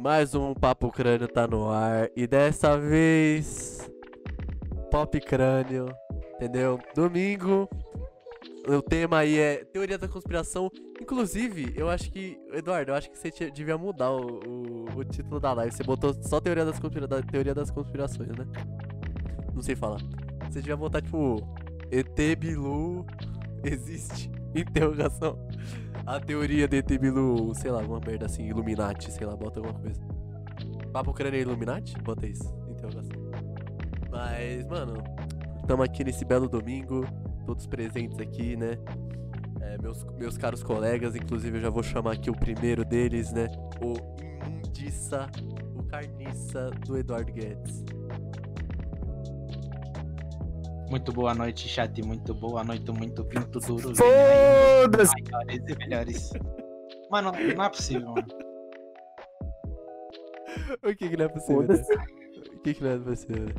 Mais um Papo Crânio tá no ar e dessa vez Pop Crânio, entendeu? Domingo, o tema aí é teoria da conspiração. Inclusive, eu acho que, Eduardo, eu acho que você devia mudar o, o, o título da live. Você botou só teoria das, conspira da, teoria das conspirações, né? Não sei falar. Você devia botar tipo ET Bilu existe? Interrogação. A teoria de ET Bilu, sei lá, uma merda assim, Illuminati, sei lá, bota alguma coisa. Papo crânio é Illuminati? Bota isso, interrogação. Mas, mano, estamos aqui nesse belo domingo, todos presentes aqui, né? É, meus, meus caros colegas, inclusive eu já vou chamar aqui o primeiro deles, né? O imundiça, o carniça do Eduardo Guedes. Muito boa noite, chat. Muito boa noite, muito pinto duro. Foda-se! Maiores e melhores. Mano, não é possível, mano. O que que não é possível, né? O que que não é possível, né?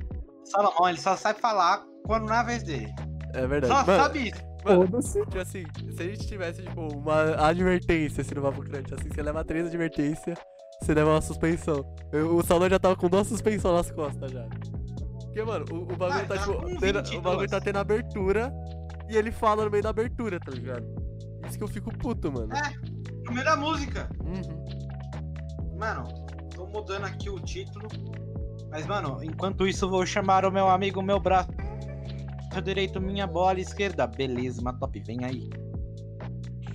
Salomão, ele só sabe falar quando não é a vez dele. É verdade. Só Mano, sabe isso. mano, Foda-se. tipo assim, se a gente tivesse, tipo, uma advertência assim no Papo Crunch, assim, você leva três advertências, você leva uma suspensão. Eu- o salão já tava com duas suspensões nas costas já. Porque, mano, o, o bagulho Ah, tá, tipo, tendo- 22. o bagulho tá tendo abertura e ele fala no meio da abertura, tá ligado? Isso que eu fico puto, mano. É. No meio da música. Uhum. Mano, tô mudando aqui o título. Mas, mano, enquanto isso, vou chamar o meu amigo, meu braço Teu direito, minha bola esquerda. Beleza, uma top, vem aí.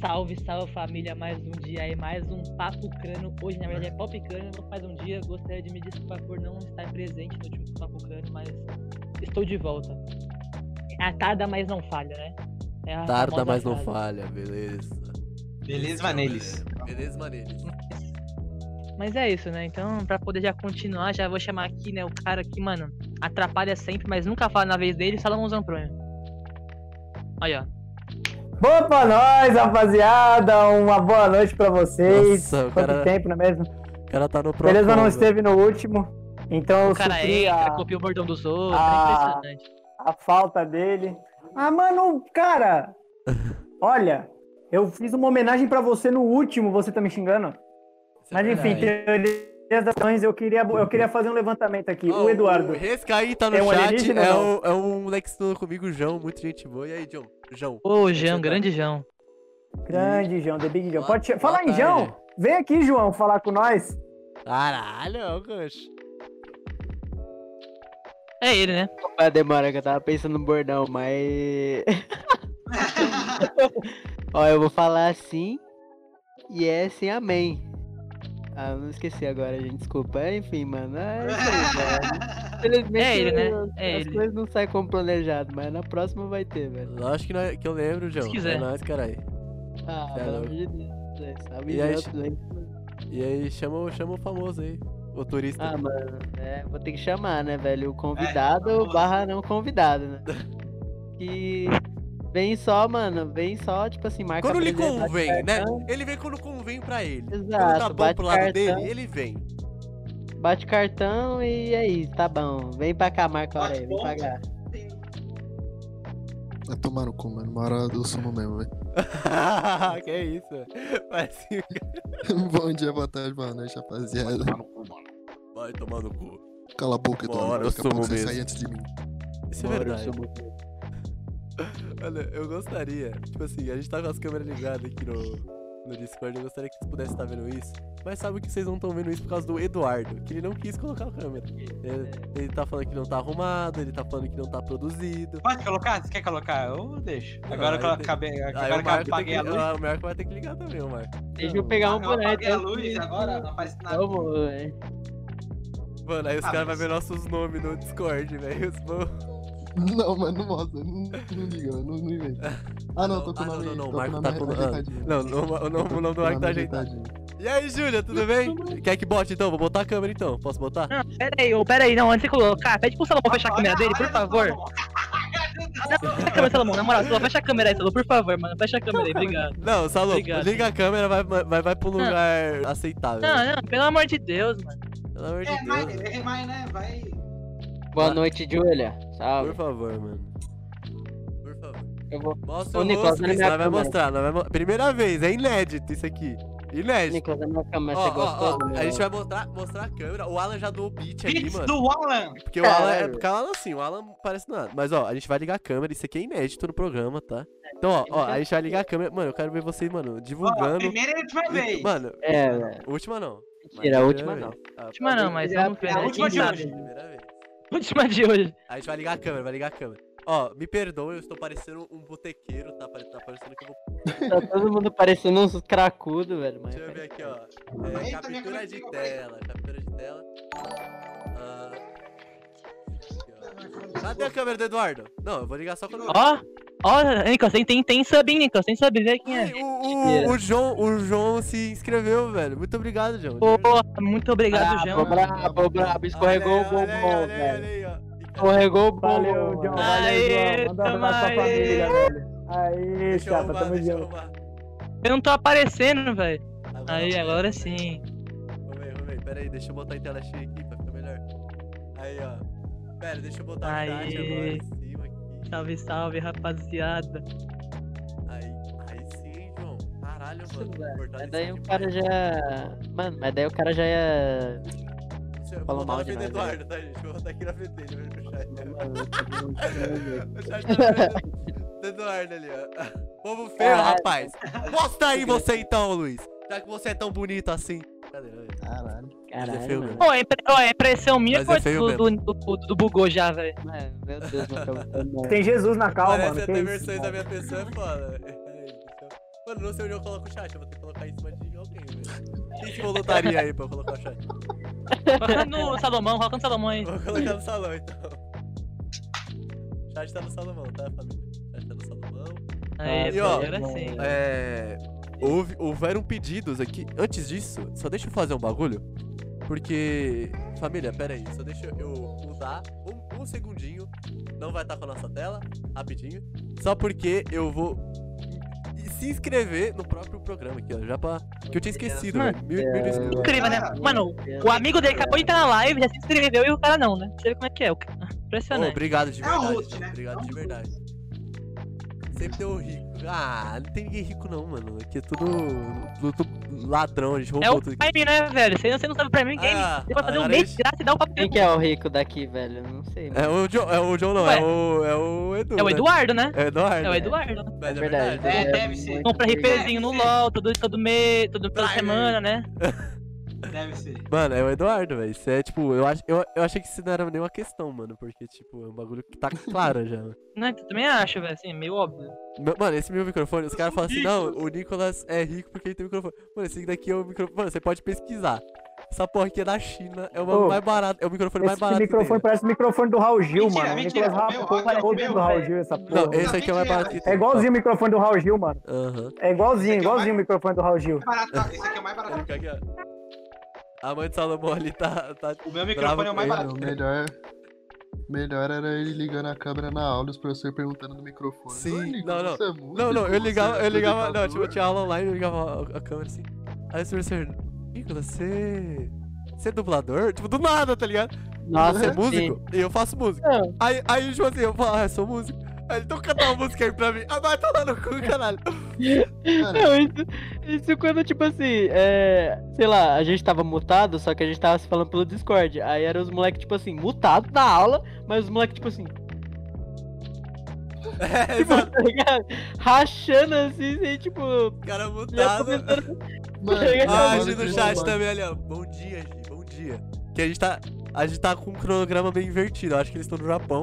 Salve, salve família, mais um dia aí, mais um Papo Crânio. Hoje, na verdade, é Pop Crânio, faz um dia. Gostaria de me desculpar por não estar presente no último Papo Crânio, mas estou de volta. É a tarda, mas não falha, né? É a Tarda, mas não falha, beleza. Beleza, Vanelis. Beleza, Manelis. Mas é isso, né? Então, pra poder já continuar, já vou chamar aqui, né, o cara que, mano, atrapalha sempre, mas nunca fala na vez dele, Salomão Zampronha. Aí, ó. Boa pra nós, rapaziada. Uma boa noite pra vocês. Nossa, o Quanto cara- tempo, não é mesmo? O cara tá no Beleza, não esteve no último. Então eu O cara entra, a, copia o bordão dos outros, é impressionante. a falta dele. Ah, mano, cara. Olha, eu fiz uma homenagem pra você no último, você tá me xingando? Isso é Mas enfim, ações, eu queria, eu queria fazer um levantamento aqui. Ó, o Eduardo. O Rescaí tá no É um chat, é um, é um moleque que estudou comigo, o João, muito gente boa. E aí, João? João. Ô, tá? grande João. Grande, João, The Big João. Boa- Pode falar em. João. Vem aqui, João, falar com nós. Caralho, coxa. É ele, né? A demora que eu tava pensando no bordão, mas. Ó, eu vou falar assim e é sem amém. Ah, não esqueci agora, gente. Desculpa. Enfim, mano. É isso aí, velho. Infelizmente, É ele, né? as- É as ele. coisas não saem como planejado, mas na próxima vai ter, velho. Lógico que, nós- que eu lembro, João. quiser. É nóis, caralho. Ah, é pelo louco. amor de Deus. velho. Sabe E aí. E aí, chama, o- chama o famoso aí. O turista. Ah, mano, é, vou ter que chamar, né, velho? O convidado famoso. barra não convidado, né? Que vem só, mano, vem só, tipo assim, marca quando lhe convém, né? Ele vem quando convém pra ele. quando tá Exato, bom bate pro lado cartão, dele, ele vem. bate cartão e é isso, tá bom. Vem pra cá, marca a hora aí, vem pagar. Vai tomar no cu, mano. Uma hora eu sumo mesmo, velho. que isso, velho. Parece... Bom dia, boa tarde, boa noite, rapaziada. Vai tomar no cu. Cala a boca, Uma Eduardo. hora eu Daqui a pouco sumo você mesmo. sai antes de mim. Isso é verdade. Olha, eu gostaria, tipo assim, a gente tá com as câmeras ligadas aqui no, no Discord, eu gostaria que vocês pudessem estar vendo isso. Mas sabe que vocês não estão vendo isso por causa do Eduardo, que ele não quis colocar a câmera. Ele, ele tá falando que não tá arrumado, ele tá falando que não tá produzido. Pode colocar? Você quer colocar? Eu deixo. Agora que eu tem- acabei. Agora que eu apaguei a luz. ah, o Marco vai ter que ligar também, o Marco. Deixa eu pegar um eu boneco. apaguei a luz, agora não aparece nada. Vamos, velho. Mano, aí os Ah, caras vão mas- ver nossos nomes no Discord, velho. Os bom- Não, mano, não mostra. Não, não liga. Não, não inventa. Ah, não, tô com Ah, o não, nome. não, não, tô o Marco com o tá nome com- ah, ajeitadinho. Não, não, o nome, o nome do Marco tá nome ajeitado. ajeitadinho. E aí, Júlia, tudo bem? Quer que bote então? Vou botar a câmera então. Posso botar? Não, pera aí, ô, pera aí, não, antes de você colocar, pede pro Salomão fechar a câmera dele, por favor. Não, fecha a câmera, Salomão, na moral, Salomão, fecha a câmera aí, Salomão, por favor, mano, fecha a câmera aí, obrigado. Não, Salô, Obrigado. liga a câmera, vai, vai, vai pro lugar aceitável. Não, não, pelo amor de Deus, mano. Pelo amor de É, Deus. mais, é mais, né? Vai. Boa Ah. noite, Julia. Salve. Por favor, mano. Por favor. Eu vou. Mostra o Nicolas, rosto, vai mostrar. Nós vai mo- Primeira vez, é inédito isso aqui. Inédito. Nicolas, a minha câmera, Ó, você ó, gostou? ó, do a gente vai mostrar, mostrar a câmera. O Alan já doou o beat ali, mano. do Alan! Porque o Alan é. Porque o Alan assim, o Alan parece nada. Mas ó, a gente vai ligar a câmera, isso aqui é inédito no programa, tá? Então, ó, ó, a gente vai ligar a câmera. Mano, eu quero ver vocês, mano, Ó, divulgando. primeira e última vez. Mano, É, velho. última não. Mentira, a Mas última não. Ah, Última não, mas vamos ver, é a última de hoje. Primeira vez. Última de hoje. A gente vai ligar a câmera, vai ligar a câmera. Ó, me perdoe, eu estou parecendo um botequeiro, tá? Tá parecendo que eu vou. Tá todo mundo parecendo uns cracudos, velho. Mas... Deixa eu ver aqui, ó. É, Eita, captura de tela, captura de tela. Ah, aqui, ó. Cadê a câmera do Eduardo? Não, eu vou ligar só quando. Ó, ó, Nicolas, tem, tem, tem sub, hein, Nicolas, tem sub, vê quem é. O, o, o João, o João se inscreveu, velho. Muito obrigado, João. Pô, muito obrigado, Brabo, João. brabo, brabo. Escorregou Olha o aí, olha aí, bombom, olha aí, velho. aí. Escorregou o Valeu, bombom. João. Valeu, Aê, João. Manda um abraço pra aí. família, velho. Aí, Deixa eu chapa, tamo deixa eu junto. Eu não tô aparecendo, velho. Agora Aí, vai. agora sim. Vamos ver, vamos ver. Pera aí, deixa eu botar em tela cheia aqui pra ficar melhor. Aí, ó. Pera, deixa eu botar agora em cima aqui. Salve, salve, rapaziada. Aí, aí sim, João. Caralho, mano. Mas daí o demais. cara já. Mano, mas daí o cara já ia. Eu falou mal na frente do demais, né? Eduardo, tá, gente? Vou botar aqui na frente dele, vai um- O chat tá do Eduardo ali, ó. Povo feio, Caralho. rapaz. Mostra aí você então, Luiz. Já que você é tão bonito assim. Caralho. É Caralho, feio mano. mesmo. Pô, a impressão minha foi é feio do, do, do, do- do bugou já, velho. Mano, meu Deus, não. Tem Jesus na calma, Parece mano. que até isso, versões da mano. minha pessoa, é foda. É, Mano, não sei onde eu coloco o chat, eu vou ter que colocar em cima de alguém, velho. Quem se voluntaria aí pra eu colocar o chat? Coloca no Salomão, coloca no Salomão aí. Vou colocar no salão, então. O chat tá no Salomão, tá, família? O chat tá no Salomão. Aí, E, ó, assim. É. Houve, houveram pedidos aqui. Antes disso, só deixa eu fazer um bagulho. Porque. Família, pera aí. Só deixa eu mudar um, um segundinho. Não vai estar com a nossa tela. Rapidinho. Só porque eu vou se inscrever no próprio programa aqui, ó. Já pra. Que eu tinha esquecido, Mano, velho. Mil, mil desculpas. Incrível, né? Mano, o amigo dele acabou de entrar na live, já se inscreveu e o cara não, né? Você vê como é que é. o cara- Impressionante. obrigado de É verdade. host, né? Obrigado de verdade. Sempre o rico. Ah, não tem ninguém rico não, mano. Aqui é tudo, tudo ladrão, a gente É roubou o tudo. Prime, né, velho? Você, você não sabe Prime Game. Ah, Você vai fazer um mês de graça e dar o papo Quem que é o rico daqui, velho? Não sei, É mano. o John, é o John não, Ué. é o, é o Edu. É o né? Eduardo, né? É o Eduardo. É o Eduardo. Mas é verdade. verdade. É, deve ser. Compra RPzinho no LOL, todo, todo mês, todo, toda semana, né? Deve ser. Mano, é o Eduardo, velho. Isso é tipo, eu, ach, eu, eu achei que isso não era nenhuma questão, mano. Porque, tipo, é um bagulho que tá claro já. mano. Né? Eu também acho, velho, assim, meio óbvio. Mano, esse meu microfone, os caras falam assim, não, o Nicolas é rico porque ele tem microfone. Mano, esse daqui é o microfone. Mano, você pode pesquisar. Essa porra aqui é da China, é o Ô, mais barato, é o microfone mais Esse barato. que tem, microfone parece o microfone do Raul Gil, Mentira, mano. Mentira, Nicolas o meu, Rafa meu, do Raul. Gil, essa Não, porra. esse aqui é o mais barato que tem. É igualzinho o microfone do Raul Gil, mano. Aham. É igualzinho, Esse aqui é o igualzinho o mais- microfone do Raul Gil. Barato? Esse aqui é o mais barato. A mãe de Salomão ali tá. tá... O meu microfone é o mais barato. Melhor. Melhor era ele ligando a câmera na aula e os professores perguntando no microfone. Sim, "Ô, Nico, não, não. você é músico? Não, não, eu ligava, é eu ligava. Não, apresentador?" tipo, eu tinha aula online, eu ligava a, a câmera assim. Aí o professor, Nicolas, você. Você é dublador? Tipo, do nada, tá ligado? Nossa, Você é sim. músico? E eu faço música. Não. Aí, aí, tipo assim, eu falo, ah, eu sou músico. Ele, então canta uma música aí pra mim. Ah, vai tomar no cu, caralho. Cara, Não, isso, isso quando, tipo assim, é. Sei lá, a gente tava mutado, só que a gente tava se falando pelo Discord. Aí eram os moleques, tipo assim, mutados na aula, mas os moleques, tipo assim, É, tipo, exato. tá ligado? Rachando assim, sem, tipo. Cara Já mutado. começando. mano, Ah, a mano, gente no chat bobagem. também ali, ó. Bom dia, Gi, bom dia. Que a gente tá. A gente tá com um cronograma bem invertido. Eu acho que eles estão no Japão.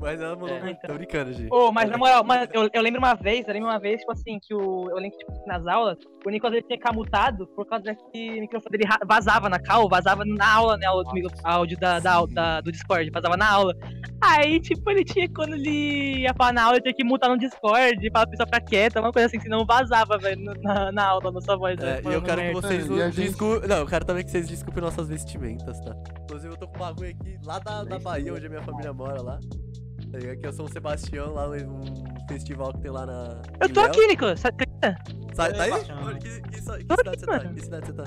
Mas ela mandou. É, muito. então. Tô brincando, Gi. Ô, mas na moral, mas eu, eu lembro uma vez, eu lembro uma vez, tipo assim, que o. Eu lembro que, tipo, nas aulas, o Nicolas ele tinha que ficar mutado por causa que o microfone dele vazava na cal, vazava na aula, né? O micro- áudio da, da, da- do Discord, vazava na aula. Aí, tipo, ele tinha, quando ele ia falar na aula, ele tinha que mutar no Discord, falar pra pessoa ficar quieta, uma coisa assim, senão vazava, velho, na, na aula, na sua voz. É, né, e eu quero que vocês gente- desculpem. Não, eu quero também que vocês desculpem nossas vestimentas, tá? Inclusive, eu tô com um bagulho aqui lá da, da Bahia, onde a minha família mora lá. Tá ligado? Que é o São Sebastião, lá um festival que tem lá na. Eu tô Léus. aqui, Nicolas, você acredita? Sai, tá aí? Onde- Que, que, que, cidade aqui, você tá? Que cidade você tá?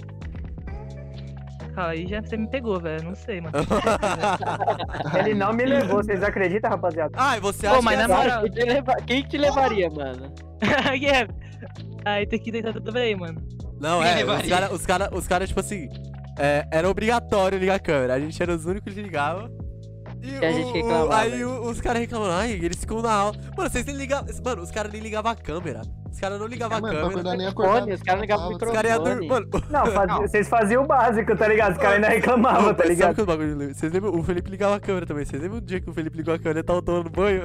Calma, aí já você me pegou, velho, não sei, mano. Ele não me levou, vocês acreditam, rapaziada? Ah, e você Pô, acha mas que é na moral- Quem te, leva- quem que te levaria, mano? yeah. Aí tem que tentar tudo bem, mano. Não, Quem é, os caras, os cara, os cara, tipo assim, é, era obrigatório ligar a câmera. A gente era os únicos que ligava. E, E a gente reclamava. aí o- os caras reclamando, ai, eles ficam na aula. Mano, vocês nem ligavam. Mano, os caras nem ligavam a câmera. Os caras não ligavam a Mano, câmera. nem. Microfone, os caras ligavam o Os caras iam dormir. microfone. Mano, Não, faz- Não. vocês faziam o básico, tá ligado? Os caras ainda reclamavam, tá sabe ligado? que os bagulho. Vocês lembram? O Felipe ligava a câmera também. Vocês lembram o dia que o Felipe ligou a câmera e tava tomando banho?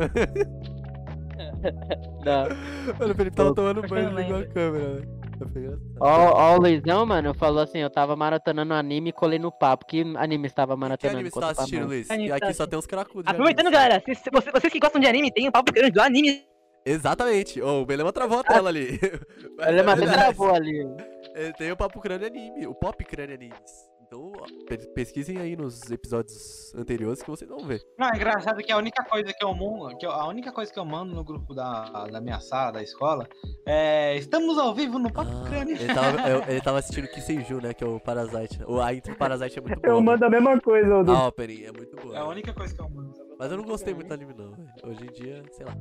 Não. Mano, o Felipe tava tomando banho e ligou a câmera, velho. Ó, ó, o Luizão, mano, falou assim: eu tava maratonando anime e colei no papo. Que anime você tava Que maratonando? anime você tá assistindo. Luiz? Anime E aqui só tem uns cracudos. de Aproveitando, anime. galera, se- se vocês, que gostam de anime, tem um papo grande do anime. Exatamente. Ô, o Belema travou a tela ali. Você verdade. travou ali. É, Tem o Papo Crânio Anime, o Pop Crânio Animes. Então, pesquisem aí nos episódios anteriores que vocês vão ver. Não, é engraçado que a única coisa que eu mando, que eu- a única coisa que eu mando no grupo da, da minha sala, da escola, é estamos ao vivo no Papo Ah, Crânio. ele, tava, eu- ele tava assistindo Kiseiju, né? Que é o Parasite. O, a intro Parasite é muito boa. Eu mando a mesma coisa, ô, Du. A opening é muito boa. É a única coisa que eu mando. Mas eu não gostei muito do anime, não. velho. Hoje em dia, sei lá.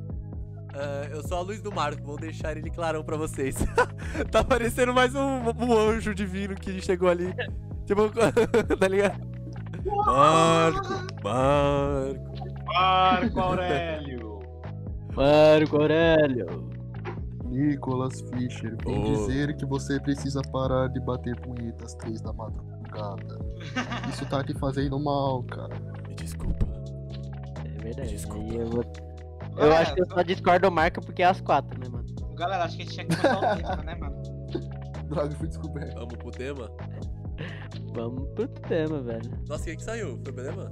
Ah, eu sou a luz do Marco, vou deixar ele clarão pra vocês. tá parecendo mais um, um anjo divino que chegou ali. Tipo, tá ligado? Marco, Marco. Marco Aurélio. Marco Aurélio. Nicolas Fischer, vem Ô. dizer que você precisa parar de bater punheta às três da madrugada. Isso tá te fazendo mal, cara. Me desculpa. É verdade. Desculpa. Eu, vou- eu acho que eu só discordo do Marca porque é às quatro, né, mano? Galera, acho que a gente tinha que botar o tema, né, mano? Droga, fui descoberto. Vamos pro tema? Vamos pro tema, velho. Nossa, quem que saiu? Foi o Belema?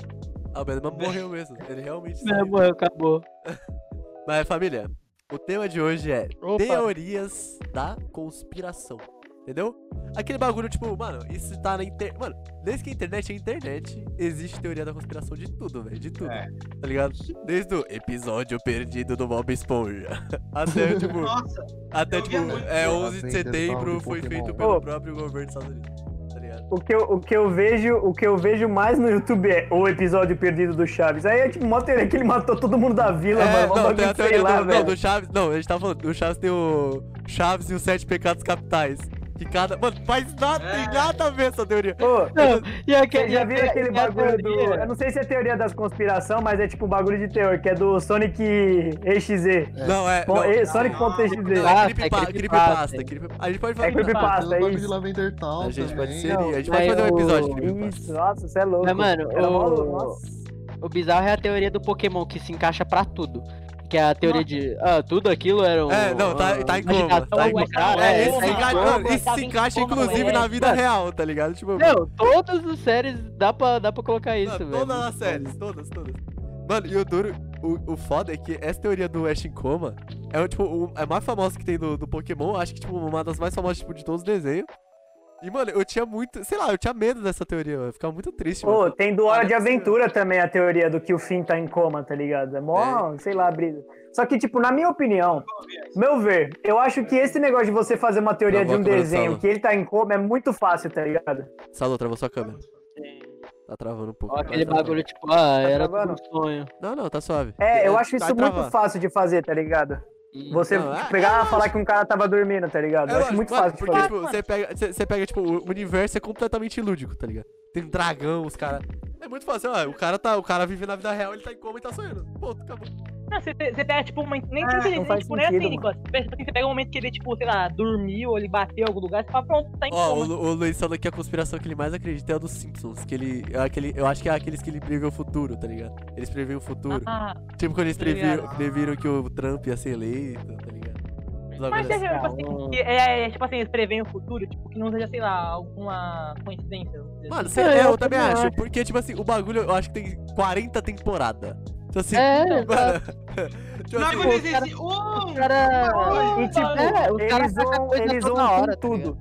Ah, o Belema morreu mesmo. Ele realmente Não, saiu. morreu, acabou. Mas, família, o tema de hoje é Opa. teorias da conspiração. Entendeu? Aquele bagulho, tipo, mano, isso tá na internet. Mano, desde que a internet é internet, existe teoria da conspiração de tudo, velho. De tudo. É. Tá ligado? Desde o episódio perdido do Bob Esponja. Até, tipo, Nossa, até, tipo, é A 11 de setembro foi feito pelo Ô. próprio governo dos Estados Unidos. O que, eu, o, que eu vejo, o que eu vejo mais no YouTube é o episódio perdido do Chaves. Aí é tipo, mó teoria que ele matou todo mundo da vila, É, mano. Não, tem a teoria lá, do, não, do Chaves. Não, a gente tá falando, do Chaves tem o Chaves e os Sete Pecados Capitais. Que cada. Mano, faz nada, tem É. nada a ver essa teoria. Ô, Não, e Vocês aquele, já viram aquele e bagulho do. Eu não sei se é teoria das conspiração, mas é tipo um bagulho de teor, que é do Sonic EXE. Não, é. Pon- Não, não, Sonic.exe. não, Ah, é é creepypa- creepypasta. creepypasta. creepy- A gente pode falar. É creepypasta. Bagulho isso. de Lavender Town A gente pode ser. A gente pode fazer um episódio de creepypasta. Isso, nossa, você é louco. Mas, mano, mó- o- bizarro é a teoria do Pokémon, que se encaixa pra tudo. Que é a teoria de. Ah, tudo aquilo era um. É, não, tá- tá em coma, tá em coma. cara, É, é, esse tá se encaixa, encaixa coma, inclusive é, na vida real, tá ligado? Tipo, Não, todas as séries dá pra, dá pra colocar isso, velho. Todas as séries, todas, todas. Mano, e o duro, o, o foda é que essa teoria do Ash em coma é o, tipo, o, é a mais famosa que tem do, do Pokémon, acho que tipo uma das mais famosas tipo, de todos os desenhos. E, mano, eu tinha muito, sei lá, eu tinha medo dessa teoria, eu ficava muito triste, Ô, mano. tem do Hora Ah, de. Aventura também a teoria do que o Finn tá em coma, tá ligado? É mó, sei lá, brisa. Só que, tipo, na minha opinião, meu ver, eu acho que esse negócio de você fazer uma teoria Tá de um desenho que ele tá em coma é muito fácil, tá ligado? Salô, travou sua câmera. Tá travando um pouco. Ó, aquele tá bagulho, tipo, ah, era travando? tudo um sonho. Não, não, tá suave. É, eu acho isso muito fácil de fazer, tá ligado? E- Você Não, é- pegar é e falar que um cara tava dormindo, tá ligado? Eu, É acho lógico, muito mano, fácil porque, tipo, você pega, você, você pega, tipo, o universo é completamente lúdico, tá ligado? Tem dragão, os caras. É muito fácil, ó, o cara tá, o cara vive na vida real, ele tá em coma e tá sonhando. Ponto, acabou. Não, você, você pega, tipo, uma, nem Ah, nem- não tipo, nem assim, sentido, Nicolas. Tipo assim, você pega um momento que ele, tipo, sei lá, dormiu ou ele bateu em algum lugar, você fala, pronto, tá em Ó, o, coma. O Luiz falou que a conspiração que ele mais acredita é a dos Simpsons. Que ele. É aquele, eu acho que é aqueles que ele prevê o futuro, tá ligado? Eles preveem o futuro. Ah, tipo quando eles tô previram, previram que o Trump ia ser eleito, tá ligado? Mas assim. tipo assim, que é, é, tipo assim, eles preveem o futuro, tipo, que não seja, sei lá, alguma coincidência. Mano, assim. cê- É, é, eu eu também também acho. acho. Porque, tipo assim, o bagulho eu acho que tem 40 temporadas. Então assim. É, mano, tipo Não assim, cara- assim, "Oh, Os caras. E, tipo, É, os caras eles vão, eles hora, com tá tudo.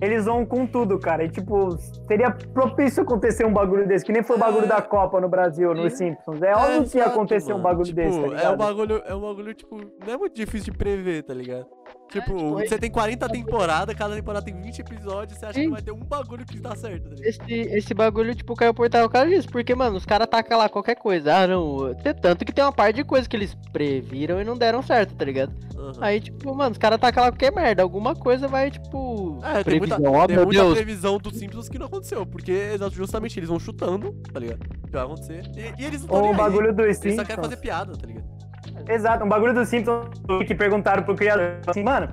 Eles vão com tudo, cara. E, tipo, seria propício acontecer um bagulho desse, que nem foi o bagulho É. da Copa no Brasil, nos Simpsons. É óbvio que ia acontecer um mano. bagulho Tipo, desse, tá É um bagulho, é um bagulho, tipo, não é muito difícil de prever, tá ligado? Tipo, tipo, você tem 40 temporadas, cada temporada tem 20 episódios, você acha que Sim. vai ter um bagulho que dá certo, tá ligado? Esse, esse bagulho, tipo, caiu por trás por causa disso. Porque, mano, os caras tacam lá qualquer coisa. Ah, não. tem- Tanto que tem uma parte de coisa que eles previram e não deram certo, tá ligado? Aham. Aí, tipo, mano, os caras tacam lá qualquer merda. Alguma coisa vai, tipo. É, tem muita, previsão. Ó, tem meu muita Deus. previsão dos Simpsons que não aconteceu, porque justamente eles vão chutando, tá ligado? Que vai acontecer. E, e eles não tão Ou nem o aí. bagulho dos Eles só Simpsons. querem fazer piada, tá ligado? Exato, um bagulho dos Simpsons que perguntaram pro criador assim, mano,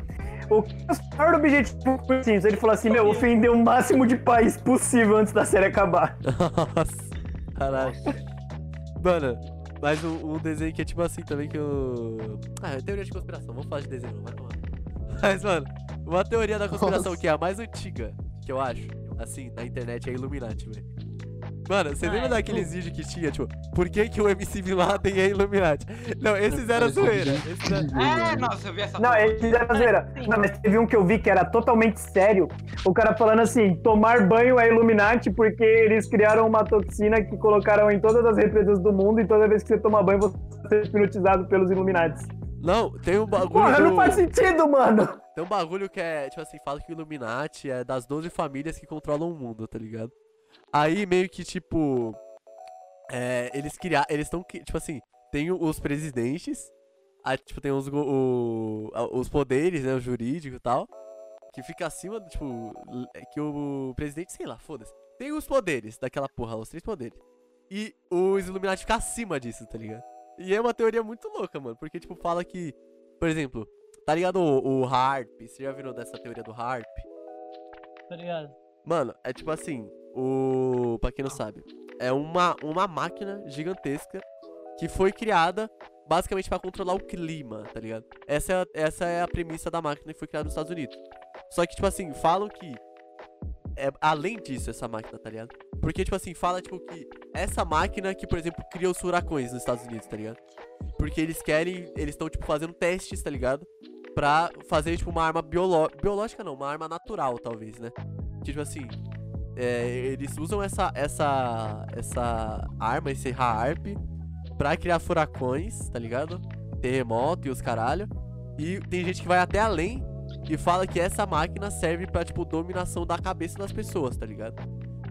o que é o maior objetivo dos Simpsons? Ele falou assim, meu, ofender o máximo de país possível antes da série acabar. Nossa, caralho. Mano, mas um, um desenho que é tipo assim também que eu. Ah, é teoria de conspiração, vamos falar de desenho, não vai tomar. Mas, mano, uma teoria da conspiração Nossa. que é a mais antiga, que eu acho, assim, na internet é Illuminati, velho. Mano, você lembra é, daqueles vídeos que tinha, tipo, por que, que o MC Bin Laden é Illuminati? Não, esses eram zoeira. Esses eram... É, nossa, eu vi essa Não, eles fizeram zoeira. Não, mas teve um que eu vi que era totalmente sério. O cara falando assim: tomar banho é Illuminati porque eles criaram uma toxina que colocaram em todas as represas do mundo e toda vez que você toma banho você é hipnotizado pelos Illuminati. Não, tem um bagulho. Porra, do- não faz sentido, mano. Tem um bagulho que é, tipo assim, fala que o Illuminati é das 12 famílias que controlam o mundo, tá ligado? Aí meio que, tipo. É, eles criaram. Eles estão. Tipo assim, tem os presidentes. Aí, tipo, tem os, o, os poderes, né? O jurídico e tal. Que fica acima do, tipo. Que o presidente, sei lá, foda-se. Tem os poderes daquela porra, os três poderes. E os Illuminati ficam acima disso, tá ligado? E é uma teoria muito louca, mano. Porque, tipo, fala que. Por exemplo, Tá ligado o, o Harp? Você já viram dessa teoria do Harp? Tá ligado? Mano, é tipo assim, o. Pra quem não sabe, é uma, uma máquina gigantesca que foi criada basicamente pra controlar o clima, tá ligado? Essa é, a, essa é a premissa da máquina que foi criada nos Estados Unidos. Só que, tipo assim, falam que. É além disso, essa máquina, tá ligado? Porque, tipo assim, fala, tipo, que essa máquina que, por exemplo, cria os furacões nos Estados Unidos, tá ligado? Porque eles querem. Eles estão, tipo, fazendo testes, tá ligado? Pra fazer, tipo, uma arma biolo... biológica, não, uma arma natural, talvez, né? Tipo assim. É, eles usam essa, essa, essa arma, esse HAARP, pra criar furacões, tá ligado? Terremoto e os caralho. E tem gente que vai até além e fala que essa máquina serve pra, tipo, dominação da cabeça das pessoas, tá ligado?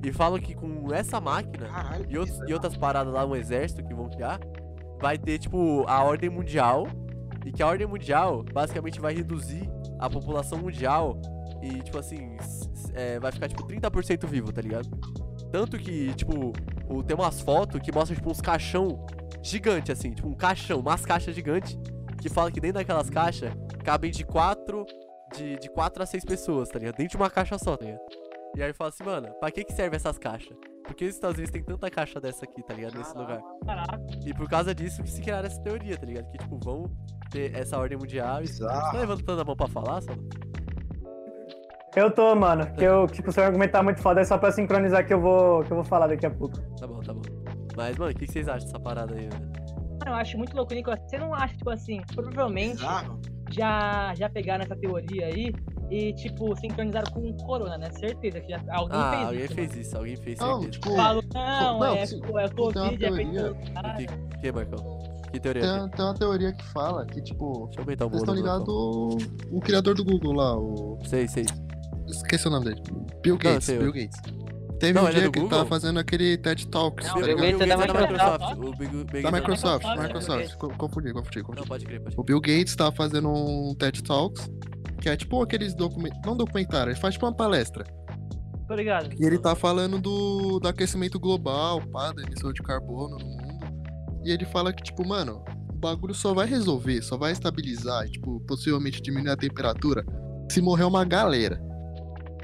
E falam que com essa máquina Caralho, e, out- isso é e outras paradas lá, um exército que vão criar, vai ter, tipo, a ordem mundial. E que a ordem mundial basicamente vai reduzir a população mundial e, tipo assim, é, vai ficar, tipo, 30% vivo, tá ligado? Tanto que, tipo, o- tem umas fotos que mostram, tipo, uns caixão gigante, assim, tipo, um caixão, umas caixas gigantes, que fala que dentro daquelas caixas cabem de 4 de, de quatro a 6 pessoas, tá ligado? Dentro de uma caixa só, tá ligado? E aí fala assim, mano, pra que que serve essas caixas? Por que os Estados Unidos tem tanta caixa dessa aqui, tá ligado? Nesse lugar. Caraca, E por causa disso que se criaram essa teoria, tá ligado? Que, tipo, vão ter essa ordem mundial e... Você tá levantando a mão pra falar, Salo? Eu tô, mano. Que eu, tipo, seu argumento tá muito foda, é só pra sincronizar que eu vou, que eu vou falar daqui a pouco. Tá bom, tá bom. Mas, mano, o que, que vocês acham dessa parada aí, velho? eu acho muito louco, Nicolas. Você não acha, tipo assim, provavelmente já, já pegaram essa teoria aí e, tipo, sincronizaram com o Corona, né? Certeza que já, alguém Ah, fez alguém isso. fez isso, alguém fez Não, certeza. tipo, Falou, não, Não, é, pô, é Covid, é feito teoria. O que, que, Marcão? Que teoria? tem, tem uma teoria que fala que, tipo, Deixa eu aumentar o vocês estão ligados o criador do Google lá, o. Sei, sei. Esqueci o nome dele. Bill Não, Gates, eu. Bill Gates. Teve Não, um ele é dia do que ele Google? tava fazendo aquele TED Talks, Não, tá o Bill Bill ligado? Gates é da Microsoft. O Da Gates é Microsoft, Microsoft, Microsoft. né? Co- Confundi, confundi, Não, confundi. pode crer, pode O crer. Bill Gates tava fazendo um TED Talks, que é tipo aqueles documentos. Não documentário, ele faz tipo uma palestra. Tô ligado. E ele tá falando do, do aquecimento global, pá, da emissão de carbono no mundo. E ele fala que, tipo, mano, o bagulho só vai resolver, só vai estabilizar, e, tipo, possivelmente diminuir a temperatura se morrer uma galera.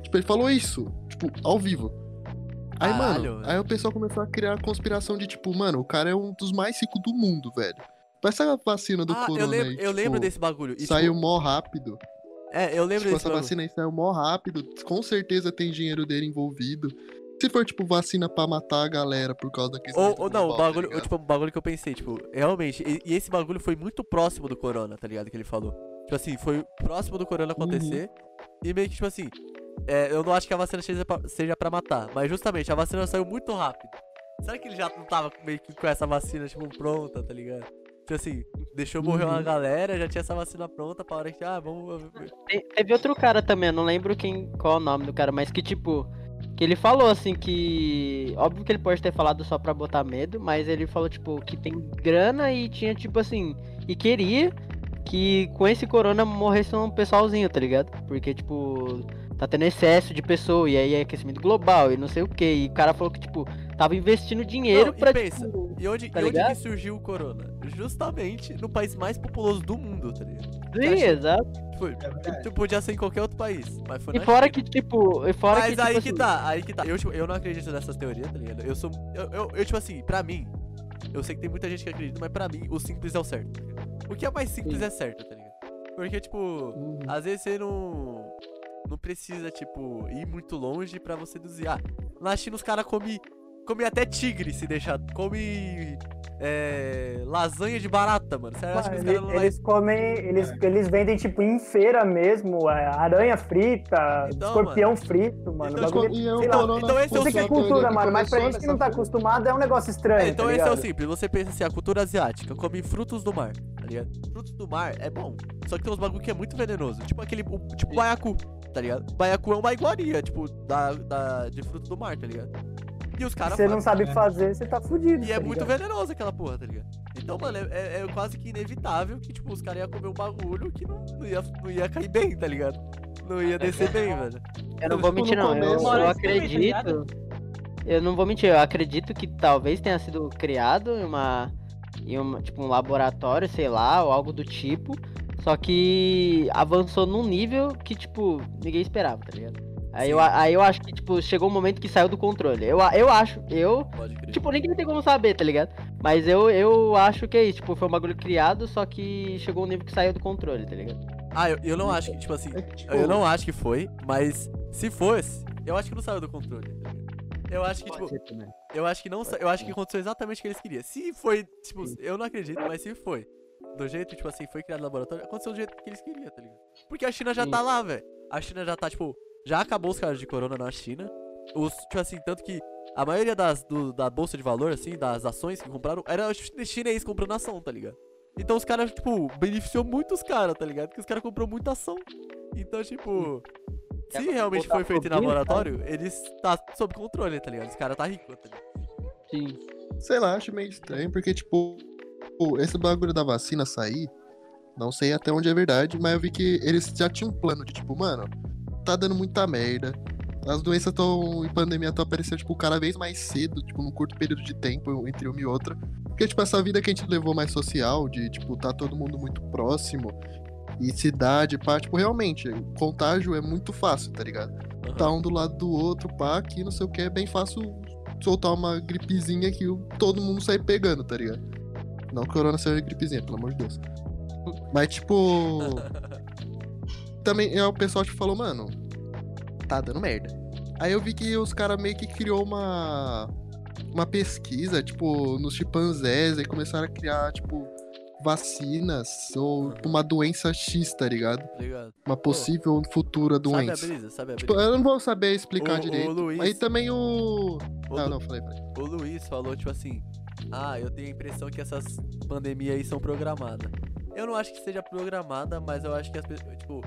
Tipo, ele falou isso, tipo, ao vivo. Aí, Caralho, mano, velho. aí o pessoal começou a criar a conspiração de, tipo, mano, o cara é um dos mais ricos do mundo, velho. Essa vacina do Ah, corona eu lembro, aí, eu lembro tipo, desse bagulho. E, Saiu tipo, mó rápido. É, eu lembro Tipo, desse essa bagulho. vacina aí saiu mó rápido. Com certeza tem dinheiro dele envolvido. Se for, tipo, vacina pra matar a galera por causa da questão. Ou, ou não, o bagulho, tipo, o bagulho que eu pensei, tipo, realmente, e, e esse bagulho foi muito próximo do corona, tá ligado? Que ele falou. Tipo assim, foi próximo do corona acontecer. E meio que, tipo assim, é, eu não acho que a vacina seja pra matar, mas justamente a vacina saiu muito rápido. Será que ele já não tava meio que com essa vacina, tipo, pronta, tá ligado? Tipo assim, deixou morrer uma Uhum. galera, já tinha essa vacina pronta pra hora que, ah, vamos. Te- Teve outro cara também, eu não lembro quem, qual é o nome do cara, mas que tipo. Que ele falou assim que. Óbvio que ele pode ter falado só pra botar medo, mas ele falou, tipo, que tem grana e tinha, tipo assim. E queria que com esse corona morresse um pessoalzinho, tá ligado? Porque, tipo, tá tendo excesso de pessoa, e aí é aquecimento global e não sei o que. E o cara falou que, tipo, tava investindo dinheiro Não, e pra. pensa, tipo, E onde, Tá e onde que surgiu o corona? Justamente no país mais populoso do mundo, tá ligado? sim, exato. Foi, tipo, podia ser em qualquer outro país, mas foi E na fora China. que, tipo. E fora Mas que, aí tipo, que assim, tá, aí que tá. Eu, tipo, eu não acredito nessas teorias, tá ligado? Eu sou. Eu, eu, eu, tipo assim, pra mim, eu sei que tem muita gente que acredita, mas pra mim, o simples é o certo. tá? O que é mais simples Sim. é certo, tá ligado? Porque, tipo, Uhum. às vezes você não. Não precisa, tipo, ir muito longe pra você deduzir. Ah, na China os caras comem. Come até tigre se deixar. Come. É, lasanha de barata, mano. Você acha que os caras não eles comem, eles, eles vendem tipo em feira mesmo, é, aranha frita, Então, escorpião frito, mano. Então, bagulho- sei lá, corona então esse é o que é cultura, mano, mas pra gente que não tá acostumado é um negócio estranho. É, então tá esse é o simples, você pensa assim, a cultura asiática come frutos do mar, tá ligado? Frutos do mar é bom, só que tem uns bagulho que é muito venenoso, tipo aquele, o, tipo baiacu, tá ligado? Baiacu é uma iguaria, tipo, da, da, de fruto do mar, tá ligado? E os Se caras você não sabe fazer, você tá fudido. e é tá muito ligado? venenoso aquela porra, tá ligado? Então, mano, é, é- é quase que inevitável que, tipo, os caras iam comer um bagulho que não, não, ia, não ia cair bem, tá ligado? Não ia descer bem, velho. Eu não vou Tipo, mentir, não. Eu, começo- eu tá acredito. Eu não vou mentir, eu acredito que talvez tenha sido criado em uma. em uma, tipo, um laboratório, sei lá, ou algo do tipo. Só que avançou num nível que, tipo, ninguém esperava, tá ligado? Aí Sim. eu, aí eu acho que, tipo, chegou um momento que saiu do controle. Eu, eu acho, eu. Tipo, ninguém tem como saber, tá ligado? Mas eu, eu acho que é isso. Tipo, foi um bagulho criado, só que chegou um nível que saiu do controle, tá ligado? Ah, eu, eu não acho que, tipo assim, É tipo, eu não acho que foi, mas se fosse, eu acho que não saiu do controle. tá? Eu acho que, tipo, eu acho que não, eu acho que aconteceu exatamente o que eles queriam. Se foi, tipo, eu não acredito, mas se foi do jeito, tipo assim, foi criado no laboratório, aconteceu do jeito que eles queriam, tá ligado? Porque a China já tá lá, velho. A China já tá, tipo, já acabou os caras de corona na China. Os, tipo assim, tanto que a maioria das, do- da bolsa de valor, assim, das ações que compraram, era os chinês comprando ação, tá ligado? Então os caras, tipo, beneficiou muito os caras, tá ligado? Porque os caras comprou muita ação. Então, tipo, se realmente foi feito em laboratório, eles tá sob controle, tá ligado? Os caras tá rico, tá ligado? Sim. Sei lá, acho meio estranho, porque, tipo, esse bagulho da vacina sair, não sei até onde é verdade, mas eu vi que eles já tinham um plano de, tipo, mano, tá dando muita merda. As doenças estão em pandemia estão aparecendo, tipo, cada vez mais cedo, tipo, num curto período de tempo, entre uma e outra. Porque, tipo, essa vida que a gente levou mais social, de, tipo, tá todo mundo muito próximo, e cidade, pá, tipo, realmente, o contágio é muito fácil, tá ligado? Tá um do lado do outro, pá, aqui não sei o que, é bem fácil soltar uma gripezinha que todo mundo sai pegando, tá ligado? Não que o corona seja gripezinha, pelo amor de Deus. Mas, tipo. também é, o pessoal tipo, falou, mano, tá dando merda. Aí eu vi que os caras meio que criou uma. Uma pesquisa, tipo, nos chimpanzés, e começaram a criar, tipo, vacinas ou uma doença X, tá ligado? Ligado? Uma possível futura Sabe a doença. brisa? Sabe a Tipo, brisa? eu não vou saber explicar O- o direito. Luiz- Aí também o. O Não, Lu- não, falei, falei. O Luiz falou, tipo assim, ah, eu tenho a impressão que essas pandemias aí são programadas. Eu não acho que seja programada, mas eu acho que as pessoas, tipo,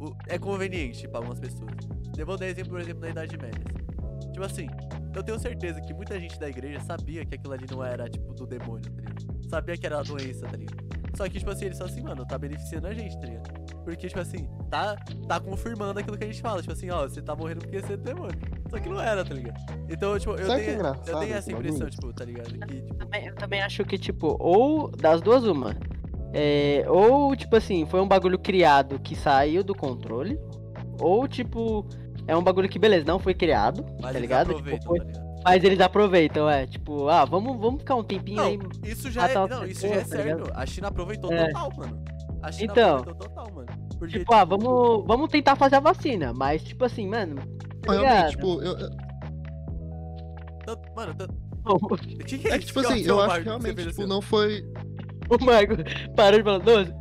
o- é conveniente pra algumas pessoas. Eu vou dar exemplo, por exemplo, na Idade Média. assim. Tipo assim, eu tenho certeza que muita gente da igreja sabia que aquilo ali não era, tipo, do demônio, tá ligado? Sabia que era a doença, tá ligado? Só que, tipo assim, eles falam assim, mano, tá beneficiando a gente, tá ligado? Porque, tipo assim, tá, tá confirmando aquilo que a gente fala. Tipo assim, ó, você tá morrendo porque você é do demônio. Só que não era, tá ligado? Então, tipo, eu Sabe tenho, eu tenho essa impressão, tipo, tá ligado? Que, tipo, Também- Eu também acho que, tipo, ou das duas, uma. É, ou, tipo assim, foi um bagulho criado que saiu do controle. Ou, tipo, é um bagulho que, beleza, não foi criado, mas tá ligado? Tipo, foi- tá ligado? mas eles aproveitam, é. Tipo, ah, vamos, vamos ficar um tempinho Não, aí. isso já é, não, isso já é pessoa, tá ligado? certo. A China aproveitou É. total, mano. A China Então, aproveitou total, mano. Porque, Tipo, ah, vamos, vamos tentar fazer a vacina. Mas, tipo assim, mano. Tá Realmente, tipo, eu, mano, tanto- O que, que é é que, tipo Que assim, é o eu acho que realmente, tipo, assim, não foi. Marco parou de falar, 12.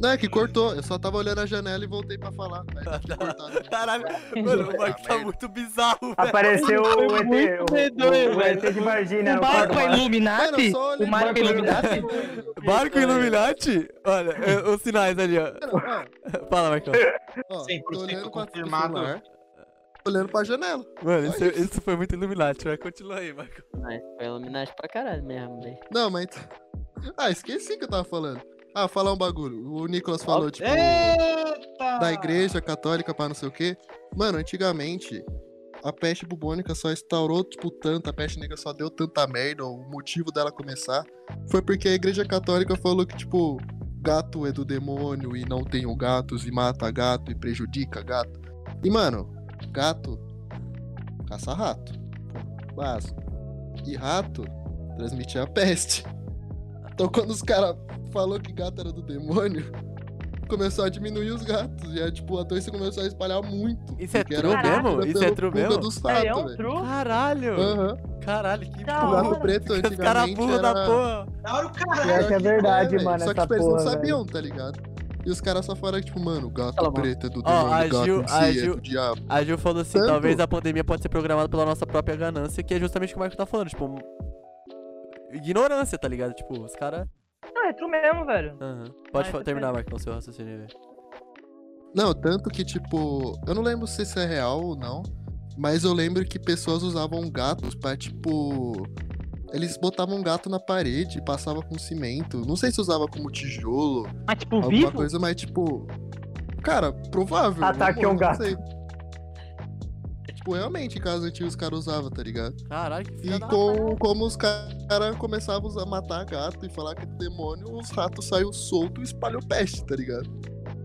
Não, é que cortou. Eu só tava olhando a janela e voltei pra falar. Aí tá cortado. Caralho, mano, o Marco tá muito bizarro, velho. Apareceu o ET, muito o, medonho, o, o ET de Varginha O no quarto. Marco é Illuminati? O Marco é Illuminati? Marco Illuminati? Olha, é, os sinais ali, ó. Fala, Marcão. ó, 100% tô olhando pra confirmado. Olhando pra janela. Mano, isso, Só isso. isso foi muito Illuminati. Vai, continua aí, Marco. Mas foi iluminati pra caralho mesmo, velho. Não, mas. Ah, esqueci que eu tava falando. Ah, falar um bagulho. O Nicolas falou, tipo. Eita! da igreja católica pra não sei o quê. Mano, antigamente, a peste bubônica só instaurou, tipo, tanto, a peste negra só deu tanta merda, o motivo dela começar foi porque a igreja católica falou que, tipo, gato é do demônio e não tenham gatos e mata gato e prejudica gato. E, mano, gato caça rato. Básico. E rato transmite a peste. Então, quando os caras falou que gato era do demônio, começou a diminuir os gatos. E aí, tipo, a doença começou a espalhar muito. Isso é true era mesmo? Isso é true mesmo? dos É, é ratos, um true. Caralho! Aham. Caralho, que Da O gato preto Os caras antigamente burros da porra. Da hora o caralho. que é verdade, É, mano, Só que essa tipo, eles não porra, sabiam, tá ligado? E os caras só falaram, tipo, mano, gato Cala a preto é do demônio, a gato Gil- a si é Gil- do diabo. A Gil falou assim, Tanto- talvez a pandemia pode ser programada pela nossa própria ganância, que é justamente o que o Marco tá falando, tipo... Ignorância, tá ligado? Tipo, os caras... Não, é true mesmo, velho. Pode Ah, isso terminar, é- Marco, não seu raciocínio aí. Não, tanto que, tipo, eu não lembro se isso é real ou não, mas eu lembro que pessoas usavam gatos pra, tipo. Eles botavam um gato na parede e passava com cimento. Não sei se usava como tijolo, Mas, tipo, alguma vivo? coisa, mas, tipo. Cara, provável. Ataque na a um gato. sei. Tipo, realmente, em casa antiga os caras usavam, tá ligado? Caralho, que filha E da... com, como os caras começavam a matar gato e falar que é demônio, os ratos saiu solto e espalhou peste, tá ligado?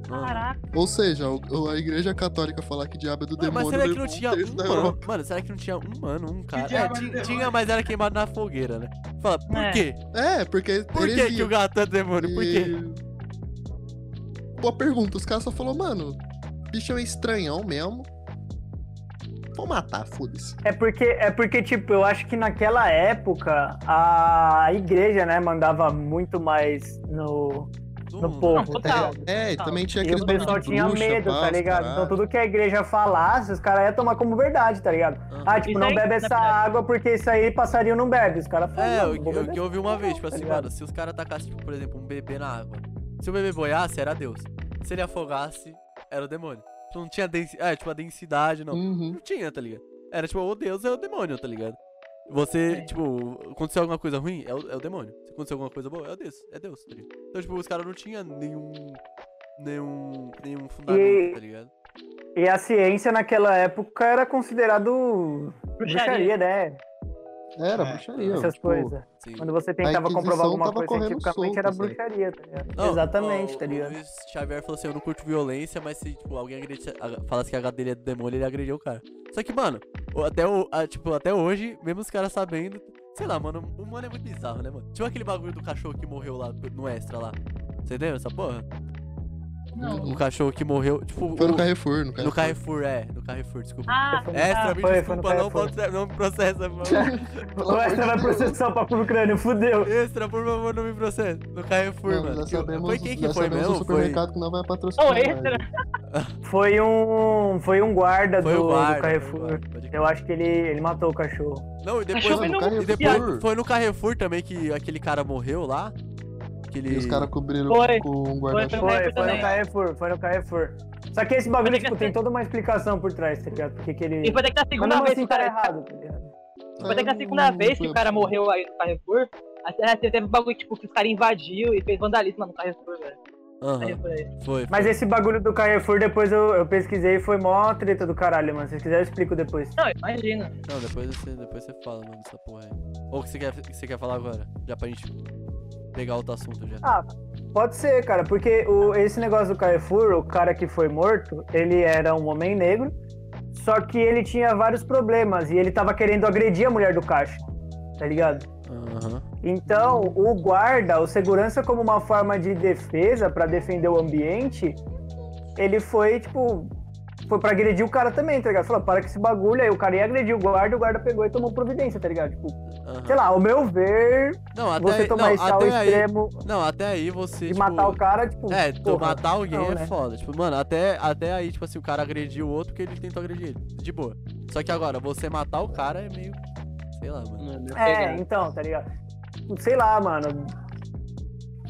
Caraca. Ou seja, o- a igreja católica falar que diabo é do Mano, mas demônio. será que não um tinha um mano? Europa. Mano, será que não tinha um mano, um cara? É, é tinha, demônio? tinha, mas era queimado na fogueira, né? Fala, por É. quê? É, porque Por que, que o gato é demônio? Por quê? E- Boa pergunta. Os caras só falaram, mano, bicho é estranhão mesmo. Vou matar, foda-se. É porque, é porque, tipo, eu acho que naquela época a igreja, né, mandava muito mais no, no mundo. povo, Não, tá total. É, e Total. também tinha E aqueles o bagulho pessoal de tinha bruxa, medo, pá, tá ligado? Então tudo que a igreja falasse, os caras iam tomar como verdade, tá ligado? Aham. Ah, tipo, Isso não aí, bebe essa água porque isso aí passarinho não bebe. Os caras falam, É, o que- o que eu ouvi uma vez, tipo tá assim, ligado? mano, se os caras tacassem, tipo, por exemplo, um bebê na água. Se o bebê boiasse, era Deus. Se ele afogasse, era o demônio. Não tinha densidade. É, tipo, a densidade, não. Uhum. Não tinha, tá ligado? Era tipo, o Deus é o demônio, tá ligado? Você, É. tipo, aconteceu alguma coisa ruim, é o, é o demônio. Se aconteceu alguma coisa boa, é o Deus, é Deus, tá ligado? Então, tipo, os caras não tinham nenhum. nenhum. nenhum fundamento, tá ligado? E a ciência naquela época era considerado bruxaria, Bruxaria. né? Era, É, bruxaria. Essas tipo, coisas. Sim. Quando você tentava comprovar alguma coisa cientificamente, era aí. bruxaria, tá ligado? Não, Exatamente, ó, tá O ligado? Luiz Xavier falou assim: eu não curto violência, mas se tipo, alguém agredi, a- falasse que a dele é do demônio, ele agrediu o cara. Só que, mano, o- até, o, a- tipo, até hoje, mesmo os caras sabendo. Sei lá, mano, o mano é muito bizarro, né, mano? Tipo aquele bagulho do cachorro que morreu lá no extra lá. Você entendeu essa porra? Não. O cachorro que morreu, tipo. Foi no Carrefour, no Carrefour. No Carrefour, é. No Carrefour, desculpa. Ah, Extra, ah, me foi- foi no desculpa, não, pode- não me processa, mano. O extra vai processar o papo no crânio, fudeu. Extra, por favor, não me processa. No Carrefour, Não, mano. já Que- sabemos, foi quem que foi mesmo? Foi, supermercado que não vai patrocinar. Ô, extra. Foi um, foi um guarda foi do, guarda. do foi Carrefour. guarda. Eu acho que ele, ele matou o cachorro. Não, e depois, Cachorro no não- e depois foi no Carrefour também que aquele cara morreu lá. Que ele... E os caras cobriram Foi. com um Foi, guarda-chuva. foi. Foi, foi no Carrefour, foi no Carrefour. Só que esse bagulho, é tipo, tem toda uma explicação por trás, tá ligado? Porque que ele... E foi até que a Mas segunda vez assim que o tá cara. errado, tá ligado? Foi até que a segunda vez que o cara morreu aí no Carrefour. Até teve um bagulho, tipo, que os caras invadiu e fez vandalismo no Carrefour, velho. Carrefour aí. foi. Mas foi. esse bagulho do Carrefour, depois eu, eu pesquisei e foi mó treta do caralho, mano. Se vocês quiserem, eu explico depois. Não, imagina. Não, depois você, depois você fala, mano, dessa porra aí. Ou o que você quer, que você quer falar agora? Já pra gente pegar outro assunto já. Ah, pode ser, cara, porque o, esse negócio do Carrefour, o cara que foi morto, ele era um homem negro, só que ele tinha vários problemas e ele tava querendo agredir a mulher do caixa, tá ligado? Aham. Então, o guarda, o segurança como uma forma de defesa pra defender o ambiente, ele foi, tipo, foi pra agredir o cara também, tá ligado? Falou, para com esse bagulho, aí o cara ia agredir o guarda, o guarda pegou e tomou providência, tá ligado? Tipo, aham. sei lá, ao meu ver, Não, até você aí, tomar não, esse ao até aí, extremo não, até aí você, de tipo, matar o cara, tipo, É, porra, matar alguém não, é né? foda. Tipo, mano, até, até aí, tipo assim, o cara agrediu o outro porque ele tentou agredir ele. De boa. Só que agora, você matar o cara é meio. Sei lá, mano. É, pegado. então, tá ligado? Sei lá, mano.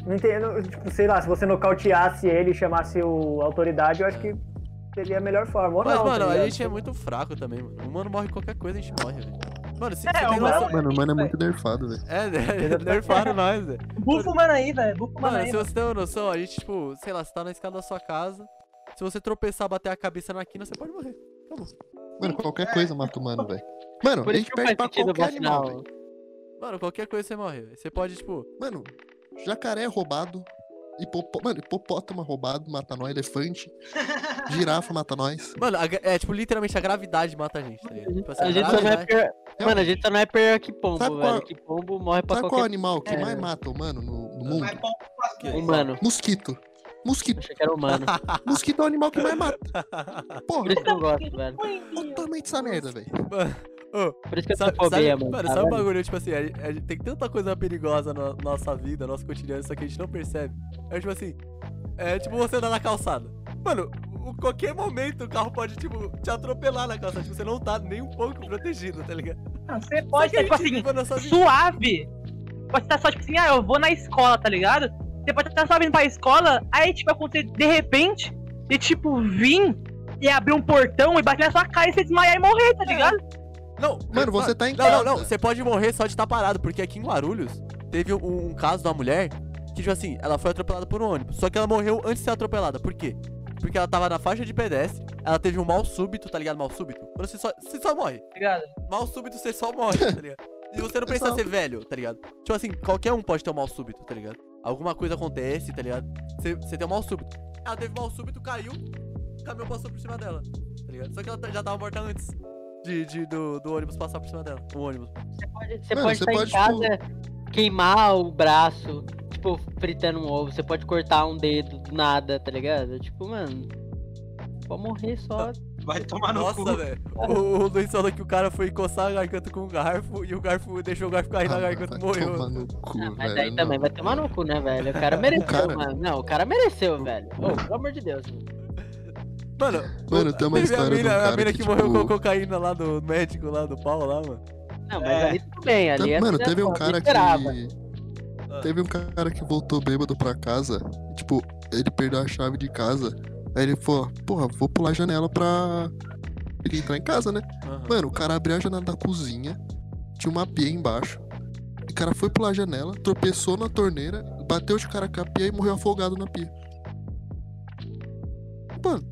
Não entendo, tipo, sei lá, se você nocauteasse ele e chamasse o autoridade, eu acho que seria a melhor forma. Ou Mas, não, tá mano, a ligado? gente é muito fraco também, mano. O humano morre qualquer coisa, a gente morre, velho. Mano, se É, você tem o humano- noção. Mano, o mano é muito nerfado, velho. É, né? nerfaram nós, velho. Bufo, mano, aí, velho. Mano, Mano, aí. se mano. você tem uma noção, a gente, tipo, sei lá, você tá na escada da sua casa. Se você tropeçar, bater a cabeça na quina, você pode morrer. Acabou. Mano, qualquer coisa mata o mano, velho. Mano, Por a gente perde pra qualquer animal, velho. Mano, qualquer coisa você morre. velho. Você pode, tipo. Mano, jacaré roubado. Hipopó... Mano, hipopótamo roubado mata nós. Elefante. Girafa mata nós. Mano, a é tipo, literalmente a gravidade mata a gente, tá ligado? Tipo, assim, A gente só não é gravidade- pior. Mano, a gente só não é pior que pombo, Sabe velho. qual- Que pombo morre pra Sabe qual qualquer animal que É. mais mata o mano no, no mundo? Humano. Mosquito. Mosquito. Achei que era humano. Mosquito é o animal que mais mata. Por Porra, isso que eu gosto, velho. olha o tamanho dessa merda, velho. Ô, Por isso que eu sabe, fobia, sabe, mano. mano, tá sabe um vendo? bagulho, tipo assim, a, gente- a gente tem tanta coisa perigosa na nossa vida, no nosso cotidiano, só que a gente não percebe. É tipo assim, é tipo você andar na calçada. Mano, o, qualquer momento o carro pode, tipo, te atropelar na calçada. Tipo, você não tá nem um pouco protegido, tá ligado? Não, Você pode estar, tipo gente assim, suave. Pode estar só, tipo assim, ah, eu vou na escola, tá ligado? Você pode estar só vindo pra escola, aí, tipo, acontecer de repente, e, tipo, vir e abrir um portão e bater na sua cara e você desmaiar e morrer, tá ligado? Não, Mano, você tá em Não, casa. não, não. Você pode morrer só de estar parado, porque aqui em Guarulhos teve um, um caso de uma mulher que, tipo assim, ela foi atropelada por um ônibus. Só que ela morreu antes de ser atropelada. Por quê? Porque ela tava na faixa de pedestre, ela teve um mal súbito, tá ligado? Mal súbito. Quando você só, você só morre. Tá ligado? Mal súbito você só morre, tá ligado? E você não precisa Exato. ser velho, tá ligado? Tipo assim, qualquer um pode ter um mal súbito, tá ligado? Alguma coisa acontece, tá ligado? Você, você tem um mal súbito. ela teve mal súbito, caiu, o caminhão passou por cima dela. Tá ligado? Só que ela tá- já tava morta antes de, de- do, do ônibus passar por cima dela. O ônibus. Você pode, você Mano, pode você estar pode, em casa, queimar o braço, tipo, fritando um ovo. Você pode cortar um dedo do nada, tá ligado? Tipo, mano. Pode morrer só. Vai tomar no Nossa, cu. velho. O, o Luiz falou que o cara foi coçar a garganta com um garfo e o garfo deixou o garfo cair na Ah, garganta e morreu. tomar no cu, Ah, mas velho. daí também vai tomar no cu, né, velho? O cara mereceu, cara- mano. Não, o cara mereceu, velho. Ô, pelo amor de Deus. mano. Mano, Mano, tem uma teve história a mina, de um a cara mina que, que, morreu tipo- com cocaína lá do médico, lá do pau lá, mano. Não, mas É. ali tudo bem, ali é Mano, tudo teve um foda, cara que. Teve um cara que voltou bêbado pra casa. Tipo, ele perdeu a chave de casa. Aí ele falou, porra, vou pular a janela pra ele entrar em casa, né? Aham. Mano, o cara abriu a janela da cozinha, tinha uma pia embaixo. O cara foi pular a janela, tropeçou na torneira, bateu de cara com a pia e morreu afogado na pia. Mano,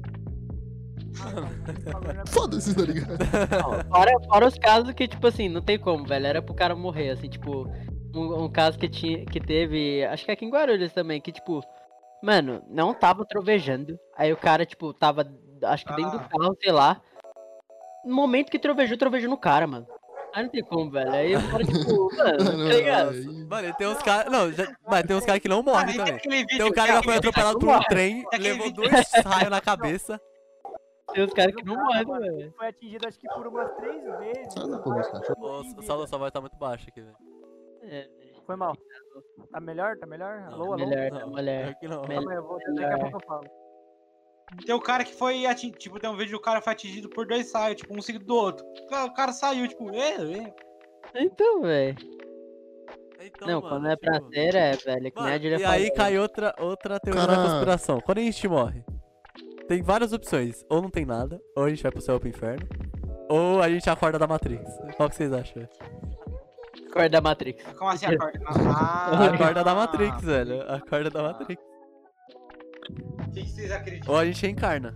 foda-se, tá ligado? Não, fora, fora os casos que, tipo assim, não tem como, velho. Era pro cara morrer, assim, tipo. Um, um caso que, tinha, que teve, acho que aqui em Guarulhos também, que, tipo, mano, não tava trovejando. Aí o cara, tipo, tava, acho que dentro do Ah. carro, sei lá. No momento que trovejou, trovejou no cara, mano. Aí não tem como, velho. Aí o cara, tipo, mano, tá ligado? Mano, tem uns caras. Não, já- mas tem uns caras que não morrem tem também. vídeo, Tem um cara que já foi vídeo- atropelado por um trem, Aquele levou dois raios na cabeça. Tem uns caras que não morrem, velho. foi atingido acho que por umas três vezes. Sai da porra, cara. Só vai estar muito baixo aqui, velho. É, Foi mal. Tá melhor? Tá melhor? Alô, alô? melhor, Não, mulher. aqui não. Melhor. Calma aí, eu vou, daqui a pouco eu falo. Tem o cara que foi atingido, tipo, tem um vídeo do cara que foi atingido por dois raios, tipo, um seguido do outro. O cara, saiu, tipo, é, é. Então, velho. Então, Não, mano, quando é pra tipo, ser, é, velho. Que nem Mano, a Julia e aí falou. cai outra, outra teoria da Cara- conspiração. Quando a gente morre, tem várias opções. Ou não tem nada, ou a gente vai pro céu ou pro inferno, ou a gente acorda da Matrix. Qual que vocês acham? Cor da Matrix. Como assim acorda? Ah, Acorda da Matrix, velho. Acorda da Matrix. O que que vocês acreditam? Ou a gente reencarna.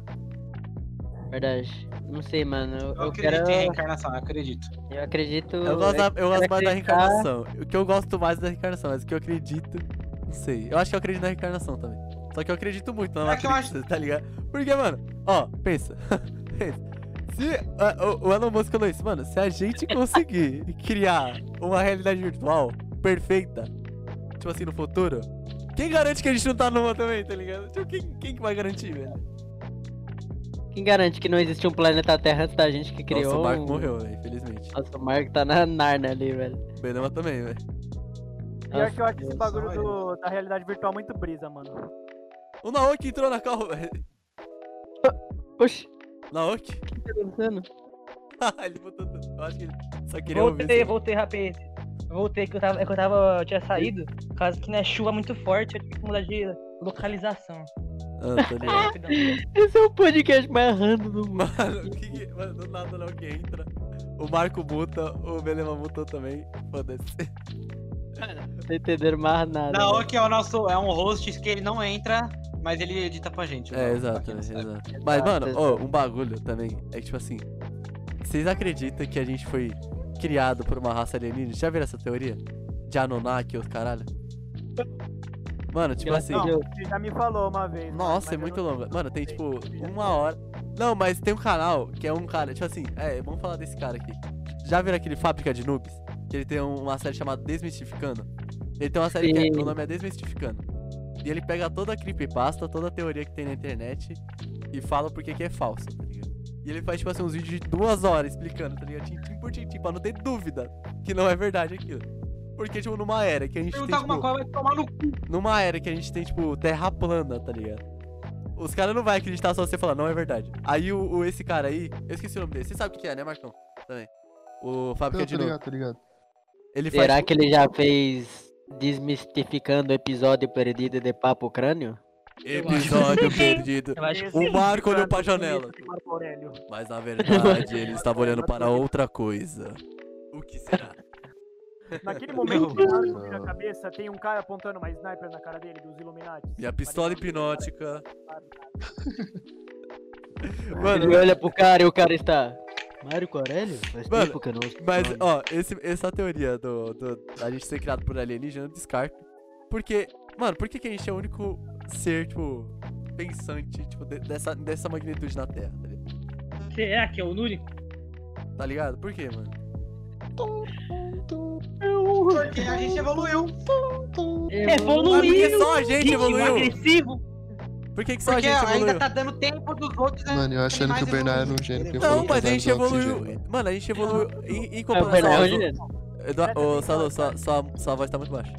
Verdade. Não sei, mano. Eu, Eu acredito quero. em reencarnação, eu acredito. Eu acredito. Eu gosto, da- eu gosto mais da acreditar- reencarnação. O que eu gosto mais da reencarnação, mas o que eu acredito. Não sei. Eu acho que eu acredito na reencarnação também. Só que eu acredito muito na É que Matrix, tá ligado? Porque, mano, ó, pensa. pensa. Se ah, o, o Elon Musk falou isso, mano, se a gente conseguir criar uma realidade virtual perfeita, tipo assim, no futuro, quem garante que a gente não tá numa também, tá ligado? Tipo, quem, quem que vai garantir, velho? Quem garante que não existe um planeta Terra antes da gente que criou? Nossa, o Marco um- morreu, velho, infelizmente. Nossa, o Marco tá na Narnia ali, velho. O Benema também, velho. Pior que eu acho esse Deus. bagulho do- da realidade virtual muito brisa, mano. O Naoki entrou na carro, velho. Oxi, Naoki? o que tá acontecendo? ele botou tudo. Eu acho que ele só queria ouvir. Voltei, voltei, rapaz. Voltei que eu tava, é que eu tava, eu tinha saído, por causa que na chuva muito forte, eu tive que mudar de localização. Ah, tá ligado. Esse é o podcast mais random do mundo. Mano, que que... Mano, do nada não que entra. O Marco muta, o Belema mutou também. Foda-se. Não tô entendendo mais nada. Não, velho. que é o nosso, é um host que ele não entra, mas ele edita pra gente. É, pra exato, quem é, não sabe. exato. Mas, Exato, mano, exato. ó, um bagulho também é que, tipo assim, vocês acreditam que a gente foi criado por uma raça alienígena? Já viram essa teoria? De Anunnaki, os caralho? Mano, tipo assim. Deus. Você já me falou uma vez. mano, Nossa, é muito não- longa. Mano, tem tipo uma hora. Não, mas tem um canal que é um cara, tipo assim, é, vamos falar desse cara aqui. Já viram aquele Fábrica de Noobs? Que ele tem um- uma série chamada Desmistificando? Ele tem uma série que é, Sim. o nome é Desmistificando. E ele pega toda a creepypasta, toda a teoria que tem na internet e fala por que que é falsa, tá ligado? E ele faz, tipo assim, uns vídeos de duas horas explicando, tá ligado? Tintim por tintim, pra não ter dúvida que não é verdade aquilo. Porque, tipo, numa era que a gente tem, Perguntar alguma tipo, coisa, vai tomar no cu. numa era que a gente tem, tipo, terra plana, tá ligado? Os caras não vão acreditar só você falar, não é verdade. Aí o, o- esse cara aí, eu esqueci o nome dele. Você sabe o que é, né, Marcão? Também. O de tô Novo. ligado, tô ligado. Ele faz. Será que ele já fez desmistificando o episódio perdido de Papo Crânio? Episódio perdido. O Marco olhou pra janela. Mas na verdade ele estava olhando para outra coisa. O que será? Naquele momento que o Marco vira a cabeça, tem um cara apontando uma sniper na cara dele, dos Illuminati. Minha pistola hipnótica. Ele Mano, olha pro cara e o cara está. Mário Aurélio? Faz Mano, tempo que eu não Mas, nome." ó, esse, essa teoria do, do a gente ser criado por alienígena, eu descarto. Porque, mano, por que, que a gente é o único ser, tipo, pensante, tipo, de- dessa, dessa magnitude na Terra, tá ligado? Será que é o único? Tá ligado? Por quê, mano? Porque a gente evoluiu. Mas por que Evoluiu! só a gente evoluiu? agressivo! Por que, que só Porque a gente ainda evoluiu? tá dando tempo dos outros. né? Mano, eu achando que o Bernardo era um gênio. que Não, mas a que gente evoluiu. oxigênio. Mano, a gente evoluiu em, em É o comparação Bernardo outros. Eduardo, ô, Salô, sua, sua, sua voz tá muito baixa.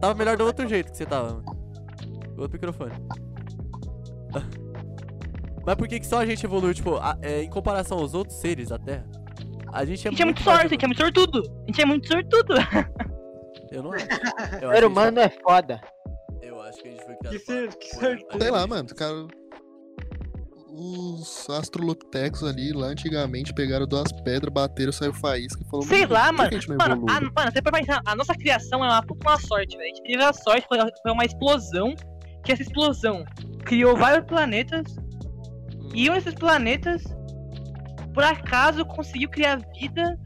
Tava melhor do outro jeito que você tava, mano. Outro microfone. Mas por que, que só a gente evoluiu, tipo, a- é, em comparação aos outros seres da Terra? A gente é A gente é muito mais sorte, a gente é muito sortudo! A gente é muito sortudo! Eu não acho. Eu acho Ser a humano é foda. Que a gente foi criado Que ser- que ser- Sei lá, mano, cara. Os astrolopitecos ali, lá antigamente, pegaram duas pedras, bateram, saiu faísca e falou. Sei "Mano, lá, que mano. a não Mano, evolui?" a, mano, você pode pensar, a nossa criação é uma puta uma sorte, velho. A gente teve a sorte, foi, foi uma explosão, que essa explosão criou vários planetas, e um desses planetas, por acaso, conseguiu criar vida.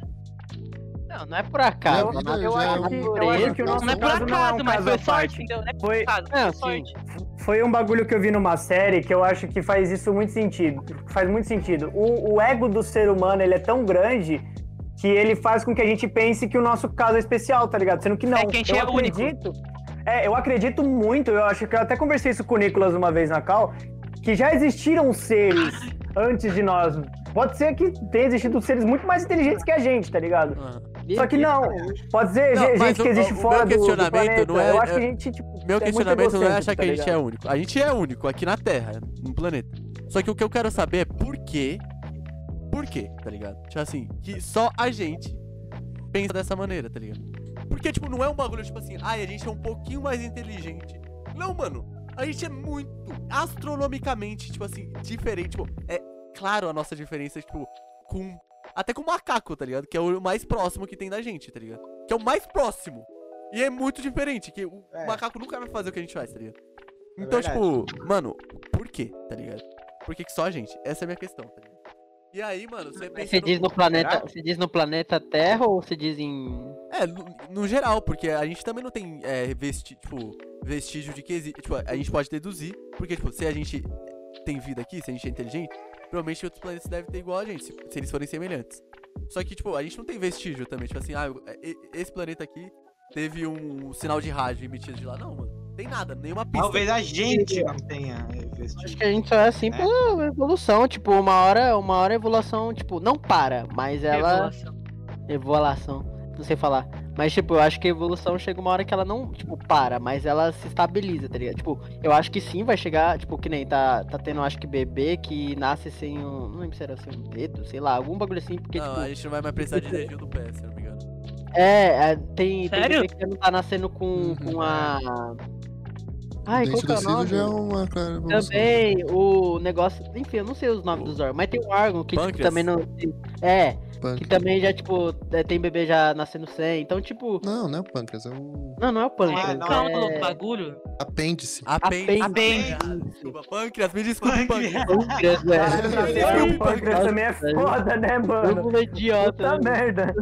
Não, não é por acaso. Eu é acho um- que- eu acho que o nosso Não é por caso não é um acaso, mas caso foi sorte, entendeu? Não é por Foi, acaso, Não, sorte. foi um bagulho que eu vi numa série que eu acho que faz isso muito sentido. Faz muito sentido. O, o ego do ser humano, ele é tão grande que ele faz com que a gente pense que o nosso caso é especial, tá ligado? Sendo que não. É que a gente eu é único. acredito. É, eu acredito muito, eu acho que eu até conversei isso com o Nicolas uma vez na Cal, que já existiram seres antes de nós. Pode ser que tenha existido seres muito mais inteligentes que a gente, tá ligado? Aham. Só que não. Pode ser Não, gente que existe o fora meu do, do questionamento planeta. não é- eu acho que é- a gente, tipo, Meu é questionamento não é achar que tá a gente é único. A gente é único aqui na Terra, no planeta. Só que o que eu quero saber é por quê. Por quê, tá ligado? Tipo assim, que só a gente pensa dessa maneira, tá ligado? Porque, tipo, não é um bagulho tipo assim, ai, a gente é um pouquinho mais inteligente. Não, mano. A gente é muito astronomicamente, tipo assim, diferente. Tipo, é claro a nossa diferença, tipo, com. Até com o macaco, tá ligado? Que é o mais próximo que tem da gente, tá ligado? Que é o mais próximo. E é muito diferente, que o É. macaco nunca vai fazer o que a gente faz, tá ligado? Então, verdade. tipo, mano, por quê, tá ligado? Por que, que só a gente? Essa é a minha questão, tá ligado? E aí, mano, você pensa Você diz no planeta, Será? você diz no planeta Terra ou você diz em É, no, no geral, porque a gente também não tem é, vesti tipo, vestígio de que existe. Tipo, a gente pode deduzir, porque, tipo, se a gente tem vida aqui, se a gente é inteligente, provavelmente outros planetas devem ter igual a gente, se, se eles forem semelhantes. Só que, tipo, a gente não tem vestígio também, tipo assim, ah, e- esse planeta aqui teve um sinal de rádio emitido de lá. Não, mano, tem nada, nenhuma pista. Talvez a gente não tenha Acho vestido. que a gente só é assim É. pela evolução, tipo, uma hora, uma hora a evolução, tipo, não para, mas ela Revelação. evolução, não sei falar. Mas tipo, eu acho que a evolução chega uma hora que ela não, tipo, para, mas ela se estabiliza, tá ligado? Tipo, eu acho que sim vai chegar, tipo, que nem tá, tá tendo, acho que bebê que nasce sem um, não lembro se era sem um dedo, sei lá, algum bagulho assim, porque Não, tipo, a gente não vai mais precisar de dedinho do pé, se não me engano. é, é, tem, tem Sério? bebê que não tá nascendo com, Uhum. com a Ai, qual que é o nome? já é uma evolução. Também o negócio, enfim, eu não sei os nomes dos órgãos, mas tem um órgão que tipo, também não. É, Pâncreas. que também já, tipo, é, tem bebê já nascendo sem. Então, tipo. Não, não é o pâncreas, é o Não, não é o pâncreas. não, Qual é o é... bagulho? apêndice. Apêndice. Apêndice. Ah, Desculpa, pâncreas, me desculpe, pâncreas. Pâncreas, velho. Eu- um pâncreas também é foda, né, Todo mano? mundo é idiota. Puta né? merda.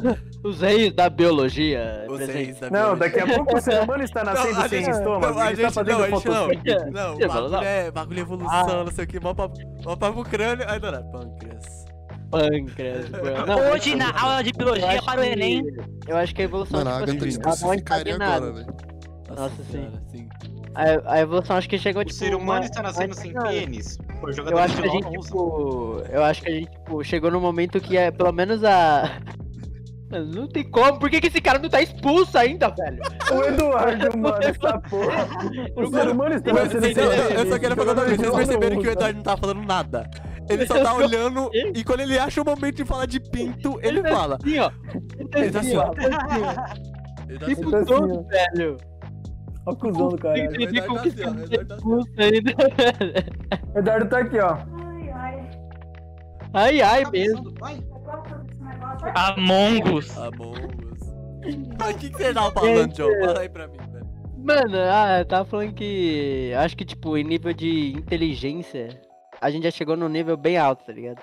Os reis da biologia. Os presente. reis da Não, biologia. daqui a pouco o ser humano está nascendo sem gente- estômago. não, a está gente- não, a gente não. fotossíntese. Não, Você bagulho falou, não. é, bagulho é evolução, não sei o que, mó papo, mó papo crânio. Aí, não, não, pâncreas. Pâncreas. Não, Hoje, na tipo, aula de biologia para o Enem, Eu acho que a evolução, Mano, a tipo Agatha assim, ela não especificaria estagnada. agora, velho. Nossa, sim. senhora, sim. A, a evolução acho que chegou, O tipo. ser humano uma- está nascendo sem pênis. Eu acho que a gente, tipo. Eu acho que a gente, tipo, chegou no momento que é pelo menos a. Mano, Não tem como, por que, que esse cara não tá expulso ainda, velho? O Eduardo, mano, essa porra. O ser humano está Mas, assim, sem eu, eu só quero falar uma vez, vocês perceberam que o Eduardo não tá falando nada. Ele só tá olhando e quando ele acha o momento de falar de pinto, ele fala. Assim, ó. Ele tá assim, ó. Ele tá assim, ó. Ele tá assim, assim, todo, velho. Olha o cuzão do entender Eduardo tá assim, ó, tá assim. tá aqui, ó. Ai, ai Tá mesmo. pensando, vai? Among Us. Among Us. Mas o que, que você tava falando, Joe? Fala aí pra mim, velho. Mano, ah, eu tava falando que. Acho que, tipo, em nível de inteligência, a gente já chegou num nível bem alto, tá ligado?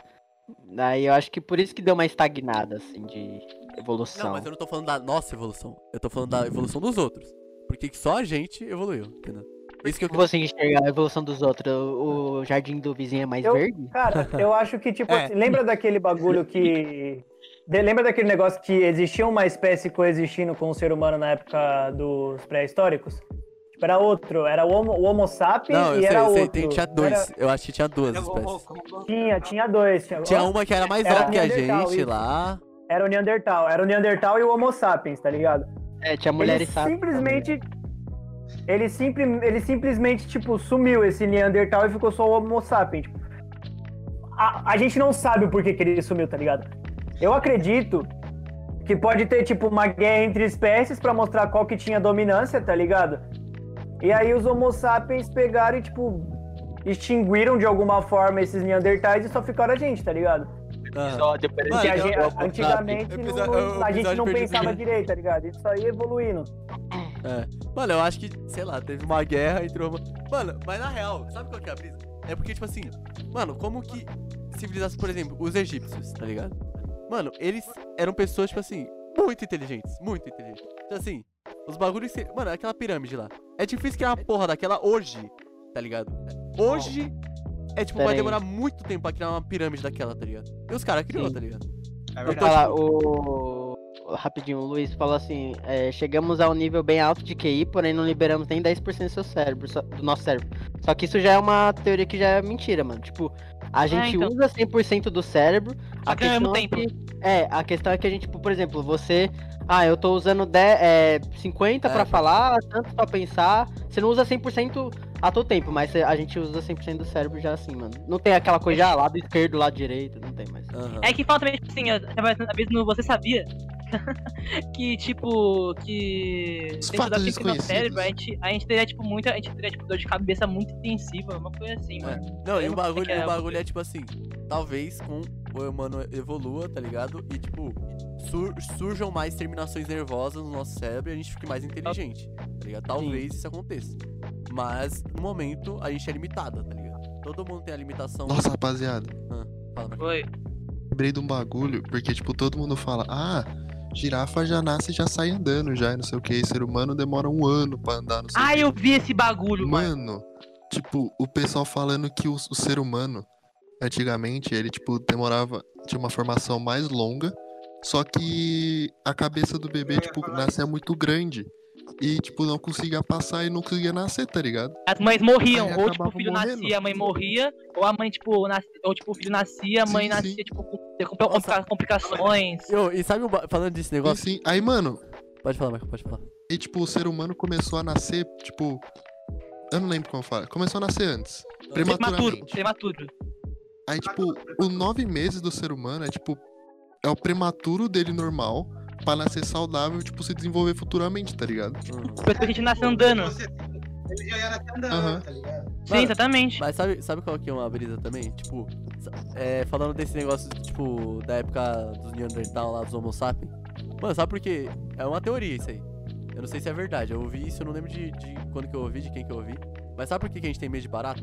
Daí eu acho que por isso que deu uma estagnada, assim, de evolução. Não, mas eu não tô falando da nossa evolução. Eu tô falando da evolução dos outros. Porque que só a gente evoluiu, entendeu? Isso que eu você enxergar a evolução dos outros? O jardim do vizinho é mais Eu- verde? Cara, eu acho que, tipo, É. assim, lembra daquele bagulho que. de- lembra daquele negócio que existia uma espécie coexistindo com o ser humano na época dos pré-históricos? Tipo, era outro, era o Homo, o homo sapiens Não, eu e sei, era eu sei, outro. tem, tinha dois. Era- Eu acho que tinha duas espécies. vou- vou- tinha, tinha dois. Tinha, Tinha uma que era mais Era alta que a gente isso. lá. Era o Neandertal. Era o Neandertal e o Homo sapiens, tá ligado? É, tinha mulher ele e sapo. Ele, simpli, ele simplesmente, tipo, sumiu esse Neandertal e ficou só o Homo sapiens. Tipo, a, a gente não sabe o porquê que ele sumiu, tá ligado? Eu acredito que pode ter, tipo, uma guerra entre espécies pra mostrar qual que tinha dominância, tá ligado? E aí os Homo sapiens pegaram e, tipo, extinguiram de alguma forma esses Neandertais e só ficaram a gente, tá ligado? Episódio, Mano, então, gente- eu- eu- antigamente não- a gente não pensava direito, tá ligado? Isso aí evoluindo. É. Mano, eu acho que, sei lá, teve uma guerra entre uma. Mano, mas na real, sabe qual que é a brisa? É porque, tipo assim, mano, como que civilização, por exemplo, os egípcios, tá ligado? Mano, eles eram pessoas, tipo assim, muito inteligentes, muito inteligentes. Então, assim, os bagulhos. Mano, aquela pirâmide lá. É difícil criar uma porra daquela hoje, tá ligado? Hoje. É tipo, Pera vai aí. demorar muito tempo pra criar uma pirâmide daquela, tá ligado? E os caras criou, Sim. tá ligado? É verdade. o... o- Rapidinho, o Luiz falou assim, é, chegamos a um nível bem alto de QI, porém não liberamos nem 10% do seu cérebro, só- do nosso cérebro. Só que isso já é uma teoria que já é mentira, mano. Tipo, a gente então. usa 100% do cérebro, Só a que questão é que, é, a questão é que a gente, tipo, por exemplo, você, ah, eu tô usando 10, é, 50 É, pra pode falar, tanto pra pensar, você não usa 100% a todo tempo, mas a gente usa 100% do cérebro já assim, mano. Não tem aquela coisa, ah, lado esquerdo, lado direito, não tem mais. Aham. É que falta também, tipo assim, eu tava às vezes no Você Sabia que, tipo, que Os dentro da física do cérebro, a gente, a gente teria, tipo, muita, a gente teria, tipo, dor de cabeça muito intensiva, uma coisa assim, mano. Não, e o bagulho, é o o- bagulho é tipo assim, talvez com o humano evolua, tá ligado? E tipo, sur- surjam mais terminações nervosas no nosso cérebro e a gente fique mais inteligente, tá ligado? Talvez isso aconteça. Mas no momento a gente é limitada, tá ligado? Todo mundo tem a limitação. Nossa, rapaziada, Fala, Marcos. Foi. lembrei de um bagulho, porque, tipo, todo mundo fala, ah, girafa já nasce e já sai andando já, e não sei o que, ser humano demora um ano pra andar, não sei o Ah, eu vi esse bagulho, mano. Mano, tipo, o pessoal falando que o, o ser humano, antigamente, ele, tipo, demorava, tinha uma formação mais longa, só que a cabeça do bebê, Eu tipo, nascia muito grande. E, tipo, não conseguia passar e não conseguia nascer, tá ligado? As mães morriam, Aí ou tipo, o filho morrendo. nascia, a mãe morria, ou a mãe, tipo, nas... ou tipo, o filho nascia, a mãe Sim, nascia, sim. tipo, com complica- complicações. Yo, e sabe, falando desse E, negócio. sim, aí, mano, Pode falar, Marcos, pode falar. e, tipo, o ser humano começou a nascer, tipo. Eu não lembro como fala. Começou a nascer antes. Prematuro, Prematuramente. prematuro. Aí, tipo, os nove meses do ser humano é, tipo, é o prematuro dele normal pra nascer saudável, tipo, se desenvolver futuramente, tá ligado? Depois que a gente nasce andando. Ele já ia nascer andando, Aham. tá ligado? Sim, Mano, exatamente. Mas sabe, sabe qual que é uma brisa também? Tipo, é, falando desse negócio, tipo, da época dos Neandertal lá, dos Homo sapiens. Mano, sabe por quê? É uma teoria isso aí. Eu não sei se é verdade. Eu ouvi isso, eu não lembro de, de quando que eu ouvi, de quem que eu ouvi. Mas sabe por que, que a gente tem medo de barata?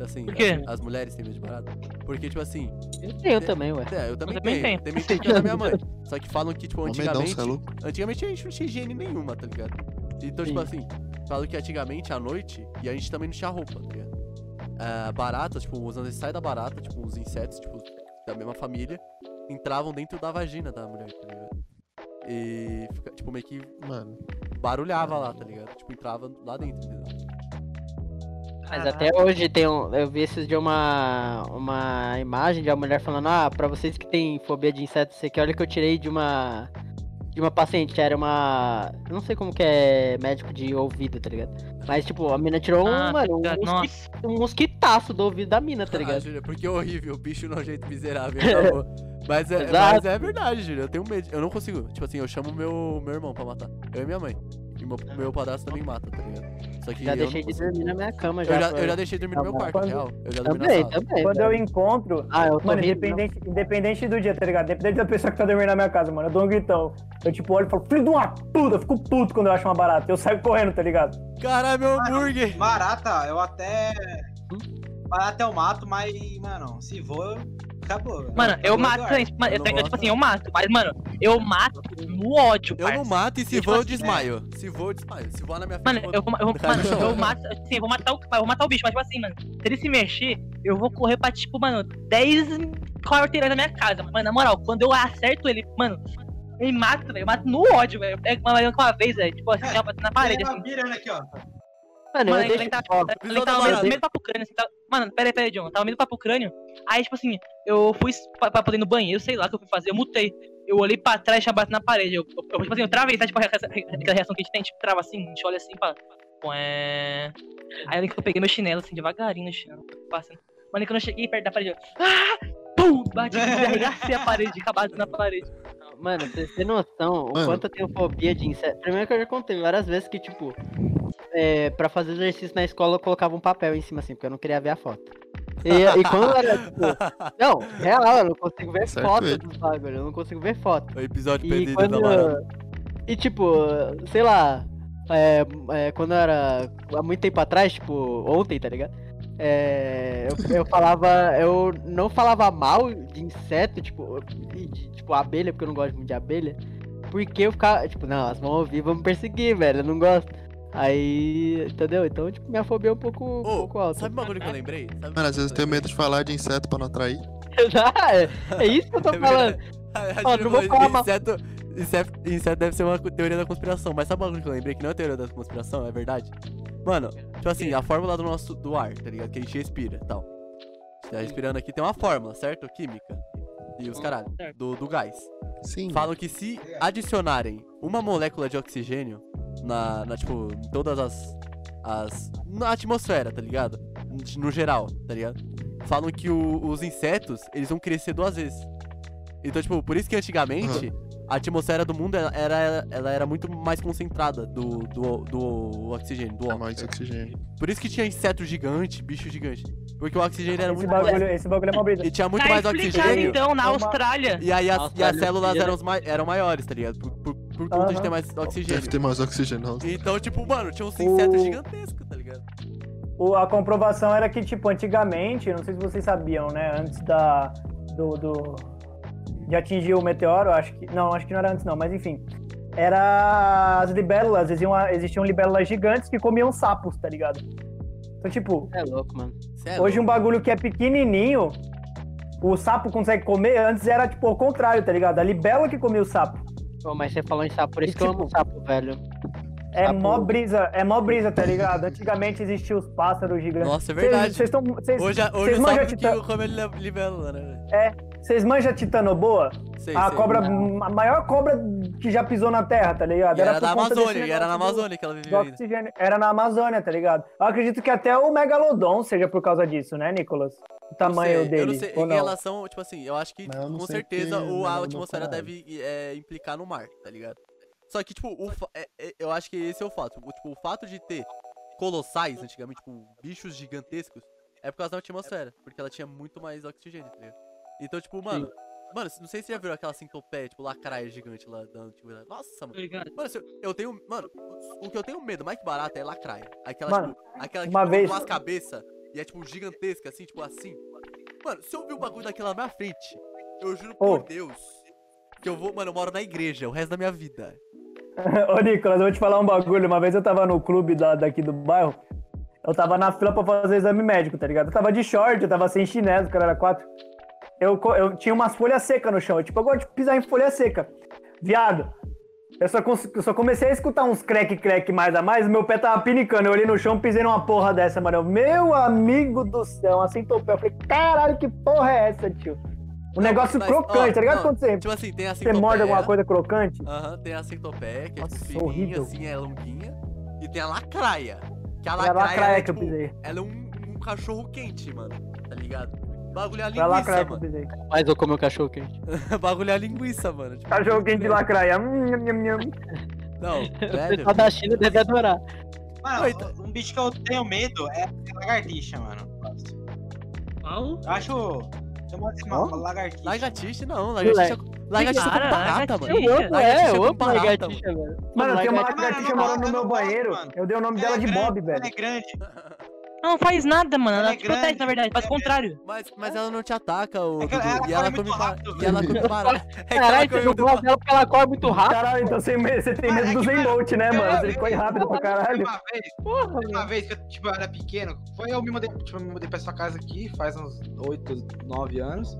Assim, Por quê? As, as mulheres têm medo de barata? Porque, tipo assim, Eu tenho também, ué. é, eu também também tenho. tenho. Também tenho que é da minha mãe. Só que falam que, tipo, medão, antigamente. é louco? Antigamente a gente não tinha higiene nenhuma, tá ligado? Então, tipo Sim. assim, falo que antigamente à noite, e a gente também não tinha roupa, tá ligado? Ah, baratas, tipo, os ancestrais da barata, tipo, os insetos, tipo, da mesma família, entravam dentro da vagina da mulher, tá ligado? E, tipo, meio que Mano, barulhava lá, tá ligado? Tipo, entrava lá dentro, entendeu? Mas até hoje tem um, eu vi esses de uma uma imagem de uma mulher falando, ah, pra vocês que têm fobia de insetos, sei que olha que eu tirei de uma de uma paciente, era uma, eu não sei como que é médico de ouvido, tá ligado? Mas tipo, a mina tirou um, Ah, mano, um, mosqui- um mosquitaço do ouvido da mina, tá Ah, ligado? Júlia, porque é horrível, bicho nojento miserável, acabou. Mas é, mas é verdade, Júlia, eu tenho medo, eu não consigo. Tipo assim, eu chamo meu, meu irmão pra matar. Eu e minha mãe. Meu, meu padrasto também mata, tá ligado? Só que já eu deixei de consigo. dormir na minha cama já. Eu já, eu já deixei dormir no meu Tá quarto, Quando- real. Eu já dormi Também, na sala. também. Quando eu encontro, Ah, eu tô Mano, rindo, independente, independente do dia, tá ligado? Independente da pessoa que tá dormindo na minha casa, mano. Eu dou um gritão. Eu tipo olho e falo, filho de uma puta, eu fico puto quando eu acho uma barata. Eu saio correndo, tá ligado? Caralho, meu hambúrguer! Barata, eu até. Barata eu mato, mas, mano, se for. Acabou. velho. Mano, eu mato. Mano, Eu eu, tipo assim, eu mato. Mas, mano, eu mato no ódio, Eu não mato e se Tipo voa eu assim, desmaio. Se voa eu desmaio. Se voar na minha Mano, frente. eu vou, eu vou, mano, eu mato, assim, eu vou matar o, eu vou matar o bicho, mas tipo assim, mano, se ele se mexer, eu vou correr pra, tipo, mano, 10 quarteirões da minha casa. Mano, na moral, quando eu acerto ele, mano, ele mata, velho, eu mato no ódio, velho. Eu pego uma, uma vez, velho, tipo assim, É, na parede, Tem assim. uma aqui, ó. Mano, Mano, eu ele tá, ele Visão tava da meio, meio papo crânio, assim, tá... Mano, pera aí, pera aí, John, tava meio papo crânio. Aí, tipo assim, eu fui pra, pra poder ir no banheiro, sei lá o que eu fui fazer, eu mutei. Eu olhei pra trás e tinha batido na parede. Eu, eu, eu, tipo assim, eu travei, sabe? Tipo, aquela reação que a gente tem, tipo, trava assim, a gente olha assim, pá. Ué. Aí eu lembro que eu peguei meu chinelo, assim, devagarinho no chão, passando. Mano, quando eu cheguei perto da parede, eu. Ah! Pum! Bati, arregacei a parede, acabado na parede. Mano, pra vocês terem noção o Mano. quanto eu tenho fobia de inseto. Primeiro que eu já contei várias vezes que, tipo, é, pra fazer exercício na escola eu colocava um papel em cima assim, porque eu não queria ver a foto. E, e quando eu era, tipo, não, real, eu não consigo ver Certo foto ele. dos bagulho, eu não consigo ver foto. O episódio E perdido quando. da. E tipo, sei lá, é, é, quando eu era. Há muito tempo atrás, tipo, ontem, tá ligado? É, eu, eu falava. Eu não falava mal de inseto, tipo, de, de- tipo, abelha, porque eu não gosto muito de abelha. Porque eu ficava, tipo, não, elas vão ouvir, vão me perseguir, velho, eu não gosto. Aí, entendeu? Então, tipo, minha fobia é um pouco, um Ô, pouco alta. sabe um bagulho que eu lembrei? Sabe Mano, às vezes eu tenho medo de falar de inseto pra não atrair. é, é isso que eu tô É falando. Ó, não vou falar mal. inseto, inseto, inseto deve ser uma teoria da conspiração, mas sabe um bagulho que eu lembrei que não é teoria da conspiração, é verdade? Mano, tipo assim, a fórmula do nosso do ar, tá ligado? Que a gente respira e tal. Tá respirando aqui tem uma fórmula, certo? Química. E os caralho, certo. do, do gás. Sim. Falam que se adicionarem uma molécula de oxigênio na, na tipo, todas as, as. na atmosfera, tá ligado? No geral, tá ligado? Falam que o- os insetos, eles vão crescer duas vezes. Então, tipo, por isso que antigamente a atmosfera do mundo ela era, ela era muito mais concentrada do, do, do oxigênio, do É óxido. mais oxigênio. Por isso que tinha inseto gigante, bicho gigante. Porque o oxigênio era Esse muito mais. bagulho, esse bagulho é uma brisa. E tinha muito tá mais oxigênio. então, na É Austrália. E aí as, e Austrália as células eram, mai- eram maiores, tá ligado? Por, por, por conta de ter mais oxigênio. Deve ter mais oxigênio. não. Então, tipo, mano, tinha uns insetos O- gigantescos, tá ligado? O- a comprovação era que, tipo, antigamente, não sei se vocês sabiam, né? Antes da. Do, do- de atingir o meteoro, acho que. Não, acho que não era antes, não, mas enfim. Era as libélulas, existiam, existiam libélulas gigantes que comiam sapos, tá ligado? Então, tipo, É louco, mano. É hoje um bagulho que é pequenininho, o sapo consegue comer, antes era, tipo, o contrário, tá ligado? A libélula que comia o sapo. Pô, mas você falou em sapo, por isso E, que eu tipo, amo sapo, velho. É Sapo- mó brisa, é mó brisa, tá ligado? Antigamente existiam os pássaros gigantes. Nossa, é verdade. Vocês estão. Vocês Hoje, hoje vocês eu manjam sabe que eu ele libélula, né? velho? Vocês manjam titanoboa? Sei, A sei. cobra, a maior cobra que já pisou na Terra, tá ligado? E era, da Amazônia, e era na Amazônia que ela vivia oxigênio. Era na Amazônia, tá ligado? Eu acredito que até o Megalodon seja por causa disso, né, Nicolas? O Não tamanho sei, dele. Eu não sei, em não? relação, tipo assim, eu acho que não com certeza porque o, não a atmosfera caralho. deve é, implicar no mar, tá ligado? Só que, tipo, o é- é- eu acho que esse é o fato. O, tipo, o fato de ter colossais, antigamente, tipo, bichos gigantescos, é por causa da atmosfera, porque ela tinha muito mais oxigênio, tá ligado? Então, tipo, mano, mano, não sei se você já viu aquela centopeia, tipo, lacraia gigante lá da antiguidade. Nossa, mano. Ligado? Mano, eu, eu tenho. Mano, o que eu tenho medo mais que barata é lacraia. Aquela, Mano, tipo, aquela que uma come vez- duas cabeças e é, tipo, gigantesca, assim, tipo, assim. Mano, se eu ver um bagulho daquela na minha frente, eu juro por Ô. Deus que eu vou. Mano, eu moro na igreja o resto da minha vida. Ô, Nicolas, eu vou te falar um bagulho. Uma vez eu tava no clube da, daqui do bairro. Eu tava na fila pra fazer exame médico, tá ligado? Eu tava de short, eu tava sem chinelo, o cara era quatro. Eu, eu tinha umas folhas secas no chão. Eu, tipo, eu gosto de pisar em folha seca. Viado, eu só, eu só comecei a escutar uns crack-crack mais a mais, meu pé tava pinicando. Eu olhei no chão, pisei numa porra dessa, mano. Eu, Meu amigo do céu, uma centopeia. Eu falei, caralho, que porra é essa, tio? Um negócio mas, crocante, ó, tá ligado? não, Quando você, Tipo assim, tem a você morde alguma coisa crocante? Aham, tem a centopeia, que é Nossa, tipo fininha, horrível. assim, é longuinha. E tem a lacraia. Que a Foi a lacraia, lacraia é, que eu tipo, pisei. ela é um, um cachorro quente, mano. Tá ligado? Bagulho é a lacraia linguiça, que eu mano. pisei. Mas eu comi o cachorro quente. Bagulho é a linguiça, mano. Tipo, Cachorro quente de lacraia. Nham, nham. Não, O velho. pessoal da China deve adorar. Mano, Oi, tá- um bicho que eu tenho medo é a lagartixa, mano. Qual? Eu acho. Chama de uma lagartixa. Lagartixa não, lagartixa. Lagartixa com barata, lagartixa. mano. É outro, Lagartixa é, com outro barata, lagartixa, velho. Mano, tem uma lagartixa- Mano, eu morando no meu banheiro. mano. Eu dei o nome Ela dela é de Bob, velho. Ela é grande. Ela não faz nada, mano. Ela, Ela é te protege, grande, na verdade. Faz o é contrário. Mas, mas ela não te ataca, o É ela e ela come rápido. E ela come. É ela Caralho, come você muito gosta dela porque ela corre muito rápido. Caralho, então você, você tem medo, é do que, Zen mano, Bolt, né, mano? Você corre rápido pra caralho. Uma vez, uma vez que eu, tipo, eu era pequeno, foi eu me mudei, tipo, me mudei pra sua casa aqui, faz uns 8, 9 anos.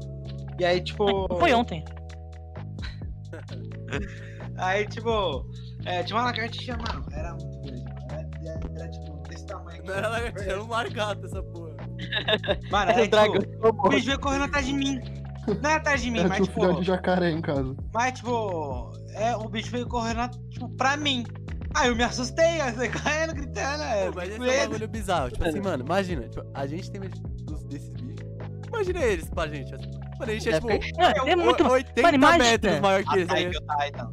E aí, tipo. Foi ontem. Aí, tipo, é, tinha uma lagartixa, mano, era muito Não era lagartixa, era um largato essa porra. Mano, Era aí, o dragão. tipo, o bicho veio correndo atrás de mim. Não era atrás de mim, Ela mas, tinha um filhote tipo, de jacaré em casa. mas, tipo, é, o bicho veio correndo, tipo, pra mim. Aí eu me assustei, eu saí correndo, gritando, é, Pô, mas esse com é um bagulho bizarro. Tipo assim, mano, imagina, tipo, a gente tem medo dos- desses bichos. Imagina eles pra gente. Assim. Mano, a gente é Deve tipo. É muito. o- 80 Mano, metros maior que eles. meu Titan.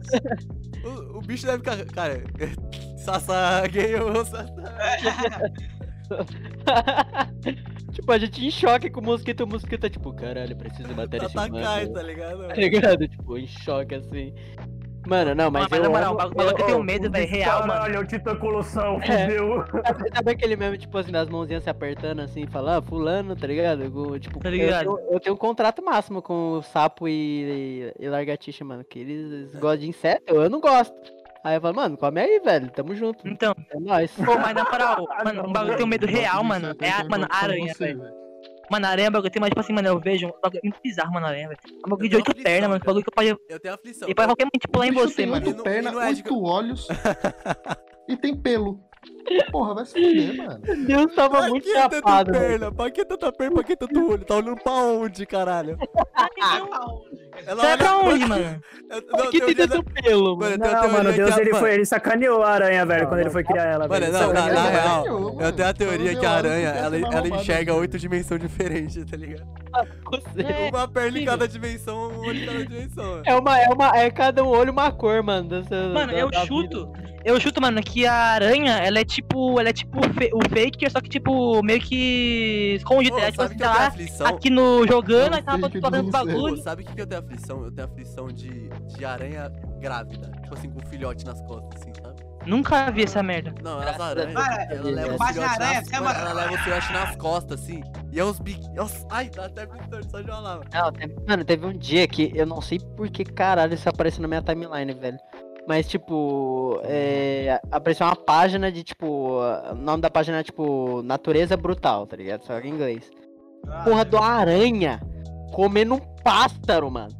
O, o bicho deve ficar. Cara, Sasageo, Sasa. tipo, a gente em choque com o mosquito, o mosquito é tipo, caralho, preciso matar esse mano. tá ligado? Tá ligado? Tipo, em choque assim. Mano, não, mas, Mas, eu na moral, o bagulho que eu eu- tenho medo, velho, real, mano. Caralho, o Titã Colossal, É. fudeu. Sabe, sabe aquele meme, tipo assim, das mãozinhas se apertando assim, falar, ah, fulano, tá ligado? Tipo, Tá eu ligado? tenho- Eu, tenho um contrato máximo com o sapo e, e, e largatixa, mano, que eles gostam de inseto, eu não gosto. Aí eu falo, mano, come aí, velho, tamo junto. Então, É nóis. pô, mas na moral, mano, um bagulho que eu tenho medo real, mano, é a, mano, aranha, você, velho. Mano, aranha é um bagulho, tem mais, tipo assim, mano, eu vejo um bagulho muito bizarro, mano, aranha, velho. É um bagulho de oito pernas, mano, um bagulho que pode. Eu tenho aflição. E pode qualquer momento pular em você, mano. E oito pernas, é oito olhos e tem pelo. Porra, vai se fuder, mano. Deus tava Pra muito que tanta chapado, perna? Pra que tanta perna? Pra que tanto olho? Tá olhando pra onde, caralho? Ela Você vai pra onde, mano? Por que tem tanto pelo, Mano, Não, mano, Deus, ele, foi, ele sacaneou a aranha, velho, Não, quando ele foi criar ela, Mano, velho. não, na, é na real, eu tenho a teoria que a aranha, ela, é enxerga oito dimensões diferentes, tá ligado? Você- É, Uma perna em cada dimensão, um olho em cada dimensão. É uma, é uma, é cada um olho uma cor, mano. dessa- Mano, da- eu da chuto, vida. eu chuto, mano, que a aranha, ela é tipo, ela é tipo o Faker, só que tipo, meio que escondida, Pô, ela, tipo, sabe assim, tá lá, aflição? aqui no jogando, É aí tava Faker fazendo Pô, bagulho. sabe o que, que eu tenho aflição? Eu tenho aflição de, de aranha grávida. Tipo assim, com um filhote nas costas, assim, sabe? Nunca vi essa merda. Não, as aranhas, ela leva o filhote aranha, nas, mano, uma- ela leva o filhote nas costas, assim. E é uns bichos. Ai, dá até pintor só de mano. Não, teve- mano, teve um dia que eu não sei por que caralho isso apareceu na minha timeline, velho. Mas, tipo, é, apareceu uma página de, tipo, o nome da página é, tipo, Natureza Brutal, tá ligado? Só que em inglês. Porra do aranha comendo um pássaro, mano.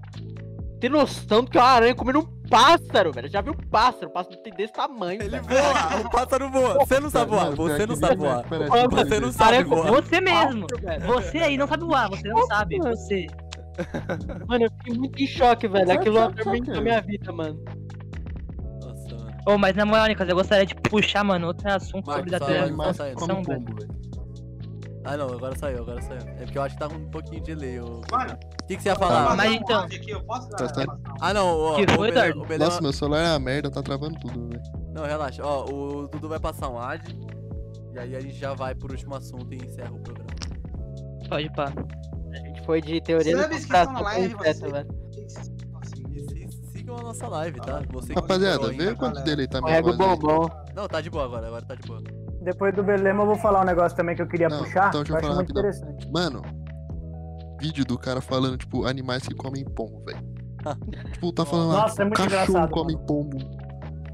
Tem noção do que é uma aranha comendo um pássaro, velho? Já viu um pássaro? O pássaro tem desse tamanho, Ele velho. voa, o pássaro voa. Você não sabe voar, você não sabe voar. Você não sabe voar. Você mesmo. Você aí não sabe voar, você não sabe. Você. Mano, eu fiquei muito em choque, velho. Aquilo sabe a minha vida, mano. Ô, mas na moral, Nicolas, eu gostaria de puxar, mano, outro assunto Marcos, sobre da velho. pombo, velho. Ah, não, agora saiu, agora saiu. É porque eu acho que tá com um pouquinho de delay. O Mano, que, que você ia Vou falar? Mas um então- eu Tá, tá. Ah, não, ó. Que o foi, o Belema- Nossa, meu celular é uma merda, tá travando tudo, velho. Não, relaxa. Ó, o Dudu vai passar um ad. E aí a gente já vai pro último assunto e encerra o programa. Pode pá. A gente foi de teoria estão na conspiração live, completa, você- velho. A nossa live, tá? Você que Rapaziada, vê ainda- quanto dele tá minha Correga o voz aí. bombom. Não, tá de boa agora, agora tá de boa. Depois do Belema eu vou falar um negócio também que eu queria Não, puxar, então deixa eu eu acho falar muito rapidão. interessante. Mano, vídeo do cara falando, tipo, animais que comem pombo, velho. tipo, tá falando lá, Nossa, é muito cachorro engraçado, come mano. pombo.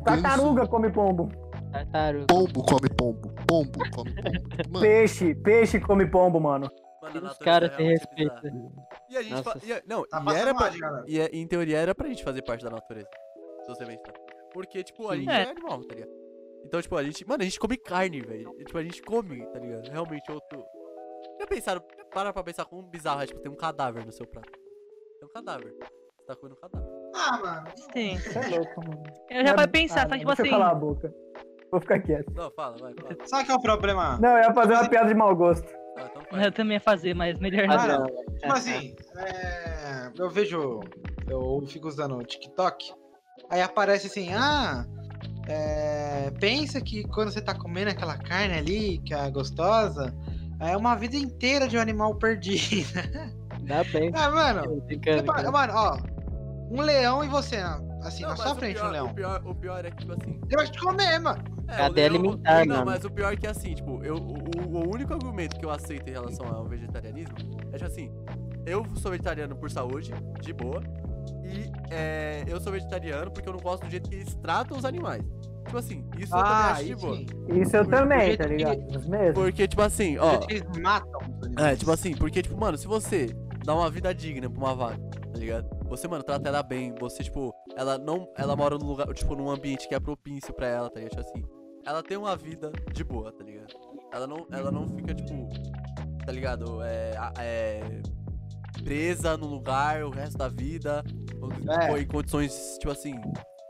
Tartaruga come pombo. Tartaruga. Pombo come pombo. Pombo come pombo. Mano, Peixe, peixe come pombo, mano. Mano, a Os natureza caras é realmente respeitam. bizarra. E a gente Nossa. fa... e a- Não, Tá e era pra... E é- em teoria era pra gente fazer parte da natureza. Se você pensar. Porque, tipo, a gente é, É. animal, tá ligado? Então, tipo, a gente. Mano, a gente come carne, velho. Tipo, a gente come, tá ligado? Realmente outro. Já pensaram, para pra pensar como bizarro, é, tipo, tem um cadáver no seu prato. Tem um cadáver. Você tá comendo um cadáver. Ah, mano. Sim. Você é louco, mano. Eu já É- vai pensar, só tipo deixa assim. eu calar a boca. Vou ficar quieto. Não, fala, vai, fala. Sabe que é o problema? Não, eu ia fazer uma piada de mau gosto. Então faz. Eu também ia fazer, mas melhor Ah, não. Tipo assim, é, eu vejo, eu fico usando o TikTok, aí aparece assim, ah, é, pensa que quando você tá comendo aquela carne ali, que é gostosa, é uma vida inteira de um animal perdido. Ainda bem. ah, mano, cara. mano, ó, um leão e você, assim, Não, na sua frente, pior, um leão. O pior, o pior é que, tipo assim. Eu acho que comer, mano. É, leão- alimentar, Não, mano. mas o pior é que é assim, tipo, eu, o, o único argumento que eu aceito em relação ao vegetarianismo é tipo assim, eu sou vegetariano por saúde, de boa, e é, eu sou vegetariano porque eu não gosto do jeito que eles tratam os animais. Tipo assim, isso eu também Ah, acho de boa. Isso eu Do também, tá que- ligado? Mesmos. Porque, tipo assim, ó. que eles matam os É, tipo assim, porque, tipo, mano, se você dá uma vida digna pra uma vaca, tá ligado? Você, mano, trata ela bem, você, tipo, ela não. Ela mora num lugar, tipo, num ambiente que é propício pra ela, tá ligado? Tipo assim, ela tem uma vida de boa, tá ligado? Ela não, ela não fica, tipo, tá ligado? É, a- é presa num lugar o resto da vida, É. ou em condições, tipo assim,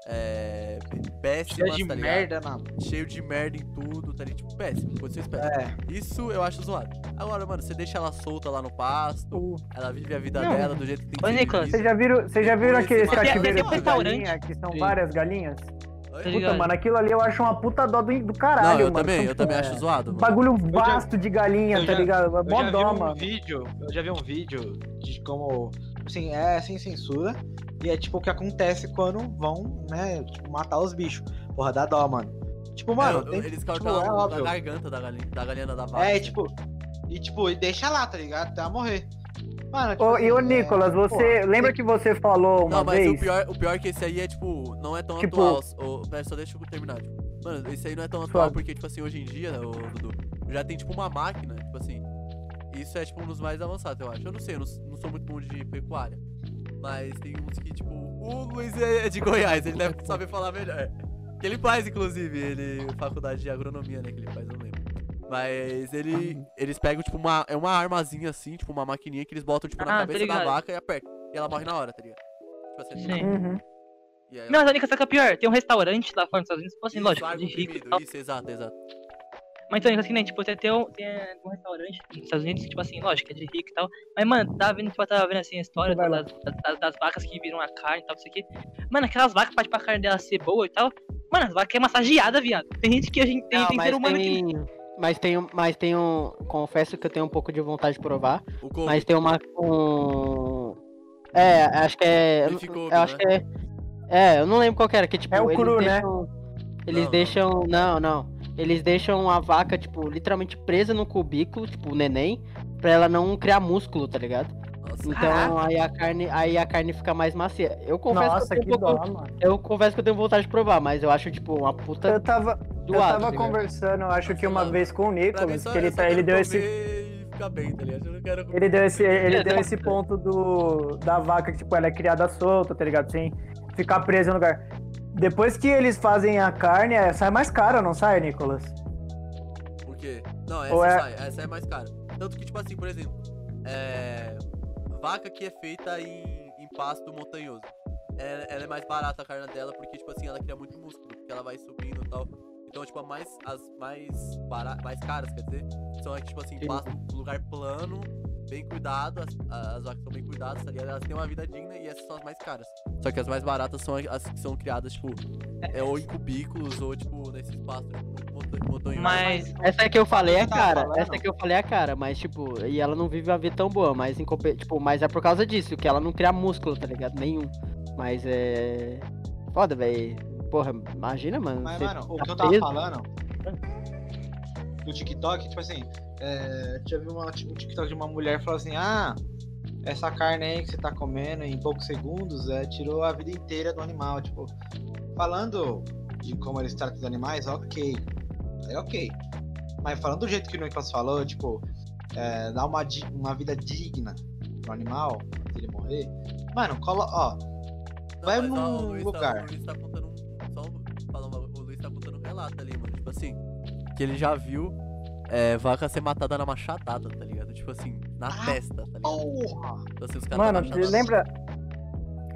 é, péssimas, Cheio de tá ligado? merda na. Cheio de merda em tudo, tá ligado? Tipo, péssimo, condições péssimas. É. Isso eu acho zoado. Agora, mano, você deixa ela solta lá no pasto, ela vive a vida Não. dela do jeito que tem que Ô, ser Nicolas. Vocês já viram, vocês já viram aqueles mano- Tem um de restaurante. galinha, que são Sim. várias galinhas? Tá Puta, mano, aquilo ali eu acho uma puta dó do, do Não, caralho, eu mano. também, eu tipo, também é, acho zoado. mano. Bagulho já- vasto de galinha, tá já- ligado? É Eu mó já dó, vi um mano. vídeo, eu já vi um vídeo de como, assim, é sem censura. E é tipo o que acontece quando vão, né, tipo, matar os bichos. Porra, dá dó, mano. Tipo, mano, É, tem, eles tipo, cortam é a- garganta da galinha, da galinha da vaca. É, assim. tipo, e tipo, e deixa lá, tá ligado? Até ela morrer. Mano, tipo, Ô, e é, Nicolas, você. porra, lembra que você falou uma Não, mas vez? o pior, o pior é que esse aí é, tipo, não é tão Tipo- atual. Ô, pera, só deixa eu terminar. Tipo, mano, esse aí não é tão atual Suave. porque, tipo assim, hoje em dia, ô, Dudu, já tem, tipo, uma máquina, tipo assim. Isso é, tipo, um dos mais avançados, eu acho. Eu não sei, eu não, não sou muito bom de pecuária. Mas tem uns que, tipo, o Luiz é de Goiás, ele deve saber falar melhor. Que ele faz, inclusive, ele, faculdade de agronomia, né, que ele faz, eu não lembro. Mas ele, eles pegam, tipo, uma, é uma armazinha assim, tipo, uma maquininha que eles botam, tipo, na Ah, cabeça da vaca e apertam. E ela morre na hora, tá ligado? Tipo assim, Sim. Uhum. e aí Não, mas a única coisa que é pior, tem um restaurante lá fora nos Estados Unidos, tipo assim, Isso, lógico, de rico. Isso, exato, exato. Mas então, assim, né, tipo, você tem um, tem um restaurante nos Estados Unidos que, tipo assim, lógico, é de rico e tal. Mas, mano, tava vendo, tipo, eu tava vendo assim a história das, das, das vacas que viram a carne e tal, isso aqui. Mano, aquelas vacas, pra, pra carne dela ser boa e tal. Mano, as vacas é massageada, viado. Tem gente que a gente tem, Não, tem ser humano que. Mas tem, um- mas tem um. Confesso que eu tenho um pouco de vontade de provar. Mas tem uma. Um... É, acho que é. Eu, eu acho né? que é. É, eu não lembro qual que era, que tipo. É o eles cru, né? deixam, Eles Não, deixam. Não, não. Eles deixam a vaca, tipo, literalmente presa no cubículo, tipo, o neném, pra ela não criar músculo, tá ligado? Nossa, Então aí a carne, aí a carne fica mais macia. Eu confesso Nossa, que que eu tenho um pouco, mano. eu confesso que eu tenho vontade de provar, mas eu acho tipo uma puta Eu tava, eu doado. tava ligado? conversando, eu acho que uma vez com o Nicolas, que ele, eu tá, ele deu esse. bem, tá? Eu Ele deu esse, ele deu esse ponto do, da vaca que, tipo, ela é criada solta, tá ligado? Sem ficar presa no lugar. Depois que eles fazem a carne, é, sai mais caro, não sai, Nicolas? Por quê? Não, essa Ou é- sai, essa é mais cara. Tanto que, tipo assim, por exemplo, é... vaca que é feita em, em pasto montanhoso. Ela, ela é mais barata a carne dela porque, tipo assim, ela cria muito músculo, porque ela vai subindo e tal. Então, tipo, mais, as mais, bara... mais caras, quer dizer, são, é, tipo assim, Sim. pasto, lugar plano, bem cuidado, as, as vacas são bem cuidadas, tá ligado? Elas têm uma vida digna e essas são as mais caras. Só que as mais baratas são as que são criadas, tipo, é, ou em cubículos, ou, tipo, nesses pastos muito monta- montanhosos. Mas. Essa que eu falei é tava cara, falando? essa que eu falei é cara, mas tipo, e ela não vive uma vida tão boa, mas em tipo, mas é por causa disso, que ela não cria músculo, tá ligado? Nenhum. Mas é foda, velho. Porra, imagina, mano. Mas, mano, o tá que eu tava preso. falando do TikTok, tipo assim, é, já vi uma, tipo, um TikTok de uma mulher falou assim, ah, essa carne aí que você tá comendo em poucos segundos é, tirou a vida inteira do animal, tipo, falando de como eles tratam os animais, ok. É ok. Mas falando do jeito que o Nicolas falou, tipo, é, dar uma, uma vida digna pro animal, antes dele morrer. Mano, colo ó, Não, Vai ó, num o Luiz lugar. Tá, o Luiz tá contando ali, mano. Tipo assim, que ele já viu é, vaca ser matada na machadada, tá ligado? Tipo assim, na Ah, testa, tá ligado? porra! Tipo assim, os caras Mano, na machadada. lembra.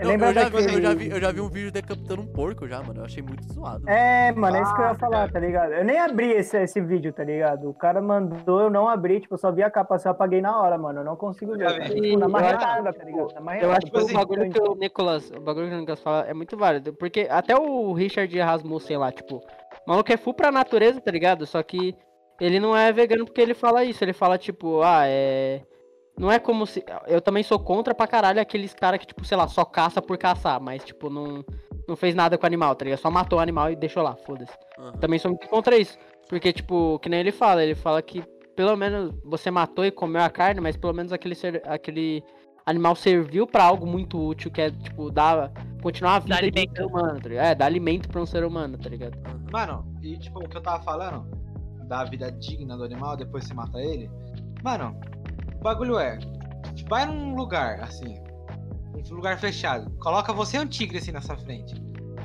Não, lembra eu, já vi, daquele... eu, já vi, eu já vi um vídeo decapitando um porco já, mano. Eu achei muito zoado. É, mano, é isso que eu ia Ah, falar, tá ligado? Eu nem abri esse, esse vídeo, tá ligado? O cara mandou, eu não abri, tipo, eu só vi a capa, eu apaguei na hora, mano. Eu não consigo ver. Tá? vi. Tipo, na marretada, tá ligado? Na Eu acho que Tipo o assim, bagulho que o Nicolas, o bagulho que o Nicolas fala é muito válido, porque até o Richard Rasmussen lá, tipo, o maluco é full pra natureza, tá ligado? Só que ele não é vegano porque ele fala isso, ele fala tipo, ah, é Não é como se. Eu também sou contra pra caralho aqueles caras que, tipo, sei lá, só caça por caçar, mas, tipo, não, não fez nada com o animal, tá ligado? Só matou o animal e deixou lá, foda-se. Aham. Também sou muito contra isso. Porque, tipo, que nem ele fala, ele fala que pelo menos você matou e comeu a carne, mas pelo menos aquele, ser, aquele animal serviu pra algo muito útil, que é, tipo, dar. continuar a vida de um ser humano, tá ligado? É, dar alimento pra um ser humano, tá ligado? Mano, e tipo, o que eu tava falando da vida digna do animal, depois você mata ele. Mano, o bagulho é. Vai num lugar, assim. Um lugar fechado. Coloca você e um tigre assim na sua frente.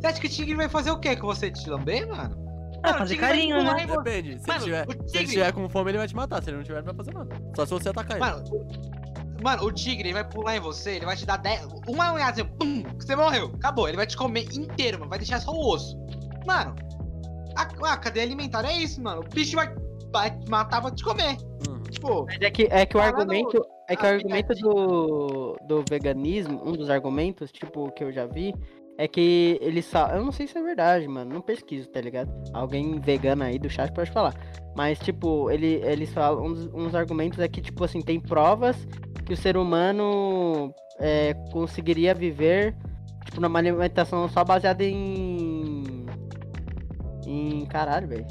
Você acha que o tigre vai fazer o quê com você? Te lamber, mano? Ah, Mano, fazer tigre carinho, né? Depende. Se, Mano, ele tiver, o se ele tigre- tiver com fome, ele vai te matar. Se ele não tiver, ele não vai fazer nada. Só se você atacar ele. Mano, mano, o tigre ele vai pular em você, ele vai te dar 10. Uma unhada assim, pum, que você morreu. Acabou. Ele vai te comer inteiro, mano. Vai deixar só o osso. Mano, a, a cadeia alimentar é isso, mano. O bicho vai, vai te matar pra te comer. Uhum. Tipo, Mas é que, é que o argumento. É que o argumento do, do veganismo, um dos argumentos, tipo, que eu já vi, é que eles só. Eu não sei se é verdade, mano. Não pesquiso, tá ligado? Alguém vegano aí do chat pode falar. Mas, tipo, ele, eles falam. Um dos, um dos argumentos é que, tipo assim, tem provas que o ser humano é, conseguiria viver, tipo, numa alimentação só baseada em. Em. Caralho, velho.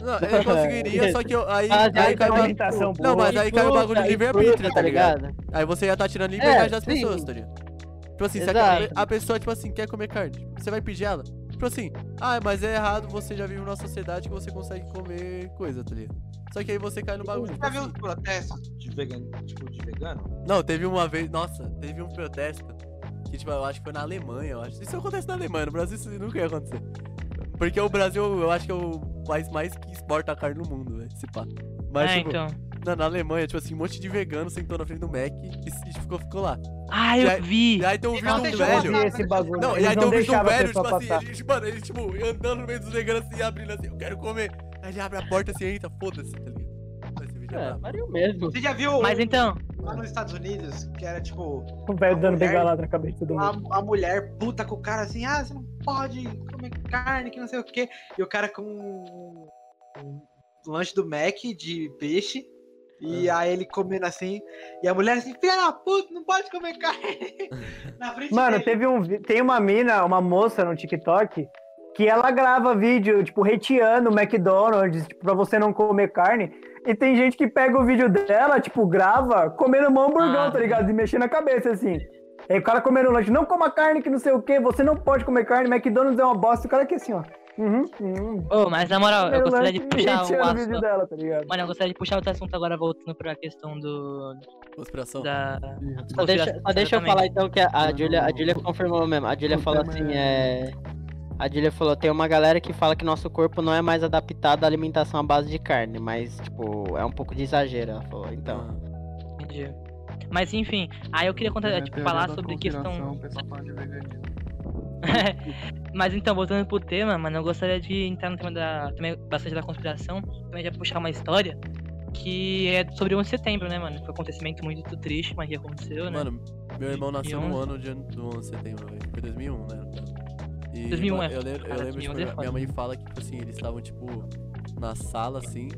Não, ele conseguiria, só que eu, aí, Ah, aí já cai o ba- alimentação Não, mas aí cai o bagulho de livre-arbítrio, fruta, tá ligado? Aí você ia estar tirando a liberdade das sim. pessoas, tá ligado? Tipo assim, se a, a pessoa, tipo assim, quer comer carne, você vai pedir ela? Tipo assim, ah, mas é errado, você já vive numa sociedade que você consegue comer coisa, tá ligado? Só que aí você cai no bagulho, tipo já viu assim. os protestos de vegano, tipo, de vegano? Não, teve uma vez, nossa, teve um protesto que, tipo, eu acho que foi na Alemanha, eu acho. Isso acontece na Alemanha, no Brasil isso nunca ia acontecer. Porque o Brasil, eu acho que é o país mais que exporta carne no mundo, velho, esse pá. Mas, ah, tipo, então. Na, na Alemanha, tipo assim, um monte de vegano sentou na frente do Mac e, e ficou, ficou lá. Ah, E eu aí- vi! E aí tem um vídeo de um velho. passar. esse bagulho. Não, e aí tem um vídeo de um velho, tipo assim, ele, mano, ele, tipo, andando no meio dos veganos assim, abrindo assim, eu quero comer. Aí ele abre a porta assim, entra, foda-se, tá ligado? Esse vídeo é É, o mesmo. Você já viu Mas então, lá nos Estados Unidos, que era tipo, O velho a dando mulher- bengalada na cabeça de todo mundo. a, a mulher puta com o cara assim, ah, você não pode comer carne, que não sei o quê. E o cara com um, um lanche do Mac de peixe. E aí ele comendo assim, e a mulher assim, filha da puta, não pode comer carne. Na frente Mano, dele. teve um, tem uma mina, uma moça no TikTok, que ela grava vídeo, tipo, hateando o McDonald's, tipo, pra você não comer carne. E tem gente que pega o vídeo dela, tipo, grava comendo um hamburgão, Ah. tá ligado? E mexendo a cabeça, assim. Aí o cara comendo lanche, não coma carne, que não sei o quê, você não pode comer carne, McDonald's é uma bosta. O cara aqui assim, ó. Uhum, uhum. ô, mas na moral, eu Comendo gostaria de puxar o assunto. dela, tá? Mano, eu gostaria de puxar outro assunto agora, voltando pra questão do. Conspiração. Da. Só deixa, só deixa eu falar então que a, Julia, a Julia confirmou mesmo. A Julia falou assim, é- é. A Julia falou, tem uma galera que fala que nosso corpo não é mais adaptado à alimentação à base de carne, mas, tipo, é um pouco de exagero, ela falou. Então, Entendi. Mas enfim, aí eu queria contar, Na tipo, falar sobre questão. O pessoal fala de veganismo. Mas então, voltando pro tema, mano, eu gostaria de entrar no tema da. também bastante da conspiração, também já puxar uma história que é sobre o 11 de setembro, né, mano? Foi um acontecimento muito triste, mas que aconteceu, né? Mano, meu irmão nasceu no 2011. ano de, do 11 de setembro, velho. Foi 2001, né? E 2001, mano, é. eu lembro, eu Cara, lembro tipo, 2011 é minha foda. mãe fala que, tipo assim, eles estavam, tipo, na sala, assim,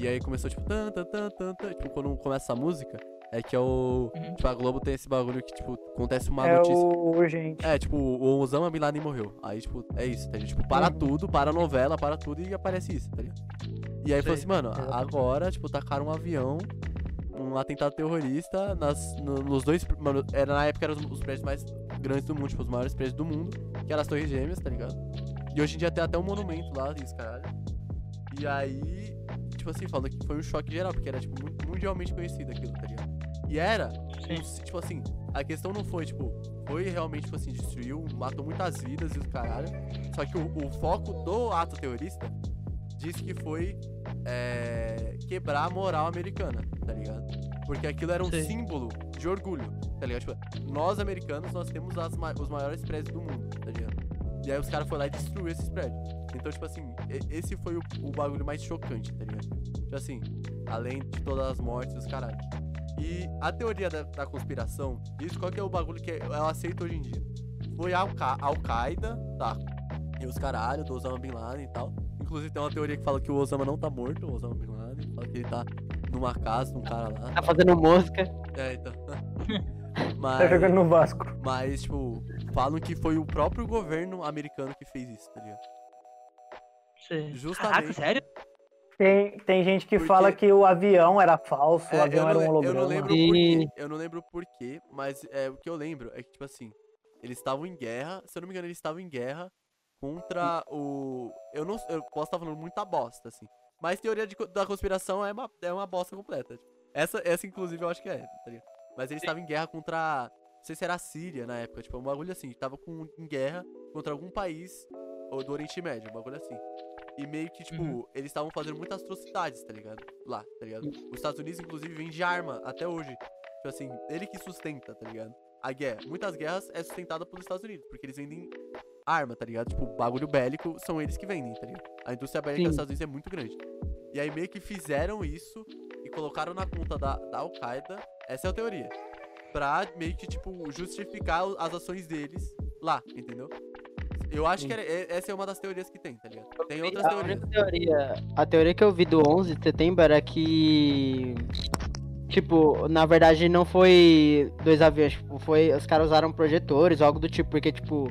e aí começou, tipo, tan, tan, tan, tan, tan, tipo, quando começa a música, é que é o, Uhum. tipo, a Globo tem esse bagulho que, tipo, acontece uma É notícia. o urgente. É, tipo, o Osama Bin Laden morreu. Aí, tipo, é isso, tá ligado? Tipo, para Uhum. tudo, para a novela, para tudo e aparece isso, tá ligado? E aí falou assim, Sei. mano, agora, tipo, tacaram um avião, um atentado terrorista nas, no- nos dois. Mano, era, na época eram os, os prédios mais grandes do mundo, tipo, os maiores prédios do mundo, que eram as Torres Gêmeas, tá ligado? E hoje em dia tem até um monumento lá, isso, caralho. E aí, tipo assim, falando que foi um choque geral, porque era, tipo, mu- mundialmente conhecido aquilo, tá ligado? E era, Sim. tipo assim, a questão não foi, tipo, foi realmente, tipo assim, destruiu, matou muitas vidas e os caralho. Só que o, o foco do ato terrorista disse que foi é, quebrar a moral americana, tá ligado? Porque aquilo era um Sei. símbolo de orgulho, tá ligado? Tipo, nós americanos, nós temos as os maiores prédios do mundo, tá ligado? E aí os caras foram lá e destruíram esses prédios. Então, tipo assim, esse foi o, o bagulho mais chocante, tá ligado? Tipo assim, além de todas as mortes dos caralho. E a teoria da, da conspiração, diz qual que é o bagulho que eu aceito hoje em dia. Foi a Al-Qa- Al-Qaeda, tá? E os caralho, do Osama Bin Laden e tal. Inclusive tem uma teoria que fala que o Osama não tá morto, o Osama Bin Laden. Fala que ele tá numa casa, num cara lá. Tá fazendo mosca. É, então. Tá jogando mas, no Vasco. mas, tipo, falam que foi o próprio governo americano que fez isso, tá ligado? Cê- Justamente. Caraca, sério? Tem, tem gente que Porque- fala que o avião era falso, o É, avião eu, era não, um le- eu holograma. não lembro E- por quê. Eu não lembro por quê, mas é, o que eu lembro é que, tipo assim, eles estavam em guerra, se eu não me engano, eles estavam em guerra contra o. Eu não eu posso estar falando muita bosta, assim. Mas teoria de da conspiração é uma, é uma bosta completa. tipo. Essa, essa, inclusive, eu acho que é, tá ligado? Mas eles estavam em guerra contra. Não sei se era a Síria na época, tipo, um bagulho assim. Tava com, em guerra contra algum país ou do Oriente Médio, um bagulho assim. E meio que, tipo, Uhum. eles estavam fazendo muitas atrocidades, tá ligado? Lá, tá ligado? Os Estados Unidos, inclusive, vende arma até hoje. Tipo assim, ele que sustenta, tá ligado? A guerra. Muitas guerras é sustentada pelos Estados Unidos, porque eles vendem arma, tá ligado? Tipo, bagulho bélico são eles que vendem, tá ligado? A indústria bélica Sim. dos Estados Unidos é muito grande. E aí meio que fizeram isso e colocaram na conta da, da Al-Qaeda, essa é a teoria. Pra meio que, tipo, justificar as ações deles lá, entendeu? Eu acho que era- essa é uma das teorias que tem, tá ligado? Tem outras A teorias. teoria, a teoria que eu vi do 11 de setembro era que tipo, na verdade não foi dois aviões, tipo, foi os caras usaram projetores, algo do tipo, porque tipo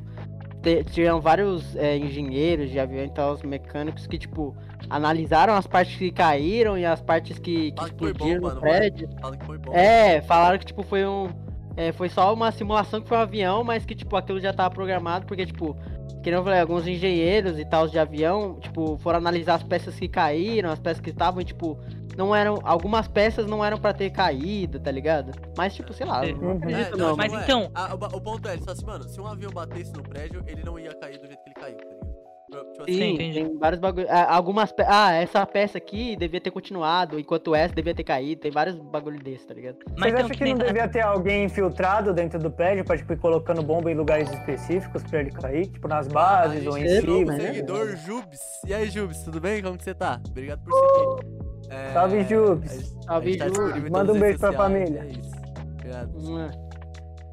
tinham vários é, engenheiros de avião e tal, os mecânicos que tipo analisaram as partes que caíram e as partes que, que Fala que foi explodiram bomba, no é? prédio. Fala que foi bom. É, falaram que tipo foi um. é, foi só uma simulação que foi um avião, mas que tipo aquilo já tava programado, porque tipo, que não falei, alguns engenheiros e tal de avião, tipo, foram analisar as peças que caíram, as peças que estavam, e, tipo, não eram. Algumas peças não eram pra ter caído, tá ligado? Mas tipo, sei lá, É. não acredito É, não. mas tipo, é. então- A- o, ponto é, ele fala assim, mano, se um avião batesse no prédio, ele não ia cair do jeito que ele caiu, tá ligado? Tipo assim, Sim, entendi. tem vários bagulho. ah, Algumas pe... Ah, essa peça aqui devia ter continuado, enquanto essa devia ter caído. Tem vários bagulho desse, tá ligado? Mas Vocês então, acham que que não devia ter alguém infiltrado dentro do prédio pra tipo, ir colocando bomba em lugares específicos pra ele cair? Tipo nas bases a ou em cima? né? seguidor, Jubes. E aí, Jubes, tudo bem? Como que você tá? Obrigado por seguir. É, Salve, Jubes. Salve, tá Jubes. Manda um beijo pra família. É isso. Obrigado. Hum,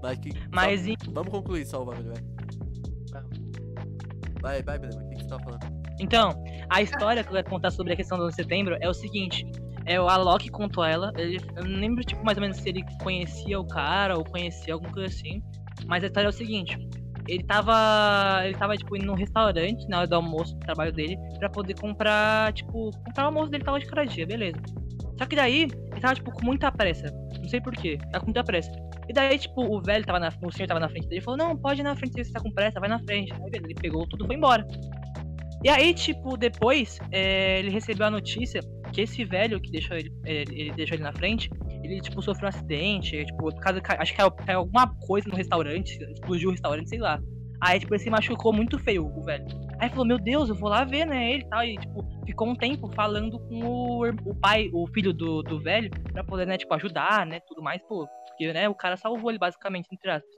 Mas, que, Mas em- Vamos concluir só o bagulho, vai. Vai, vai, Breno. O que, você tá falando? Então, a história que eu quero contar sobre a questão do 11 de setembro é o seguinte. É o Alok contou ela. Ele, eu não lembro, tipo, mais ou menos se ele conhecia o cara ou conhecia alguma coisa assim. Mas a história é o seguinte. Ele tava. Ele tava, tipo, indo num restaurante na hora do almoço do trabalho dele pra poder comprar, tipo, comprar o almoço dele tava de cada dia, beleza. Só que daí, ele tava, tipo, com muita pressa. Não sei porquê. Tava com muita pressa. E daí, tipo, o velho tava na. O senhor tava na frente dele e falou, não, pode ir na frente você tá com pressa, vai na frente. Aí ele pegou tudo e foi embora. E aí, tipo, depois, é, ele recebeu a notícia que esse velho que deixou ele, é, ele deixou ele na frente, ele, tipo, sofreu um acidente, tipo, caso, ca- acho que caiu, caiu alguma coisa no restaurante, explodiu o restaurante, sei lá. Aí, tipo, ele se machucou muito feio, o velho. Aí falou, meu Deus, eu vou lá ver, né, ele tal. E, tipo, ficou um tempo falando com o, o pai, o filho do, do velho, pra poder, né, tipo, ajudar, né, tudo mais, pô. Porque, né, o cara salvou ele, basicamente, entre aspas.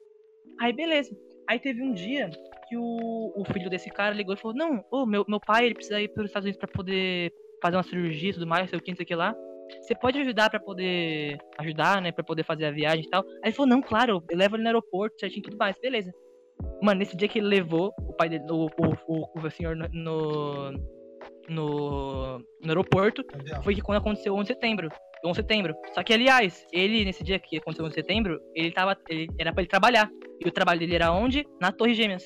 Aí, beleza. Aí teve um dia que o, o filho desse cara ligou e falou: Não, ô, meu, meu pai ele precisa ir para os Estados Unidos pra poder fazer uma cirurgia e tudo mais, sei o que, não sei o que lá. Você pode ajudar pra poder ajudar, né? Pra poder fazer a viagem e tal. Aí ele falou: Não, claro, eu levo ele no aeroporto, certinho tudo mais, beleza. Mano, nesse dia que ele levou o pai dele, o, o, o, o senhor no, no, no, aeroporto, foi que quando aconteceu o 11 de setembro. 11 de setembro. Só que, aliás, ele, nesse dia que aconteceu o 11 de setembro, ele tava. Ele, era pra ele trabalhar. E o trabalho dele era onde? Na Torre Gêmeas.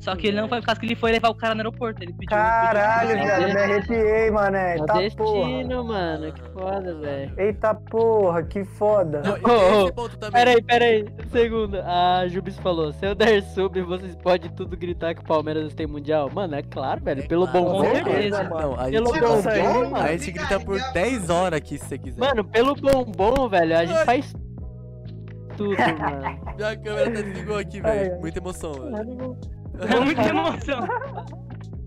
Só que ele não foi por causa que ele foi levar o cara no aeroporto. Ele pediu. Caralho, pediu- viado, me arrepiei, mané. É o Tá porra. destino, mano. Que foda, velho. Eita porra, que foda. Não, e Ô, tem ô, esse ponto também. Pera aí, pera aí. Um segundo. A Jubis falou: se eu der sub, vocês podem tudo gritar que o Palmeiras tem mundial. Mano, é claro, velho. É Pelo claro, bom certeza. mano. Não, a Pelo bom aí, bom, mano. a gente grita por 10 horas aqui se você quiser. Mano, pelo bombom, velho, a gente faz tudo, mano. Minha câmera até desligou aqui, velho. Muita emoção, velho. É muita emoção.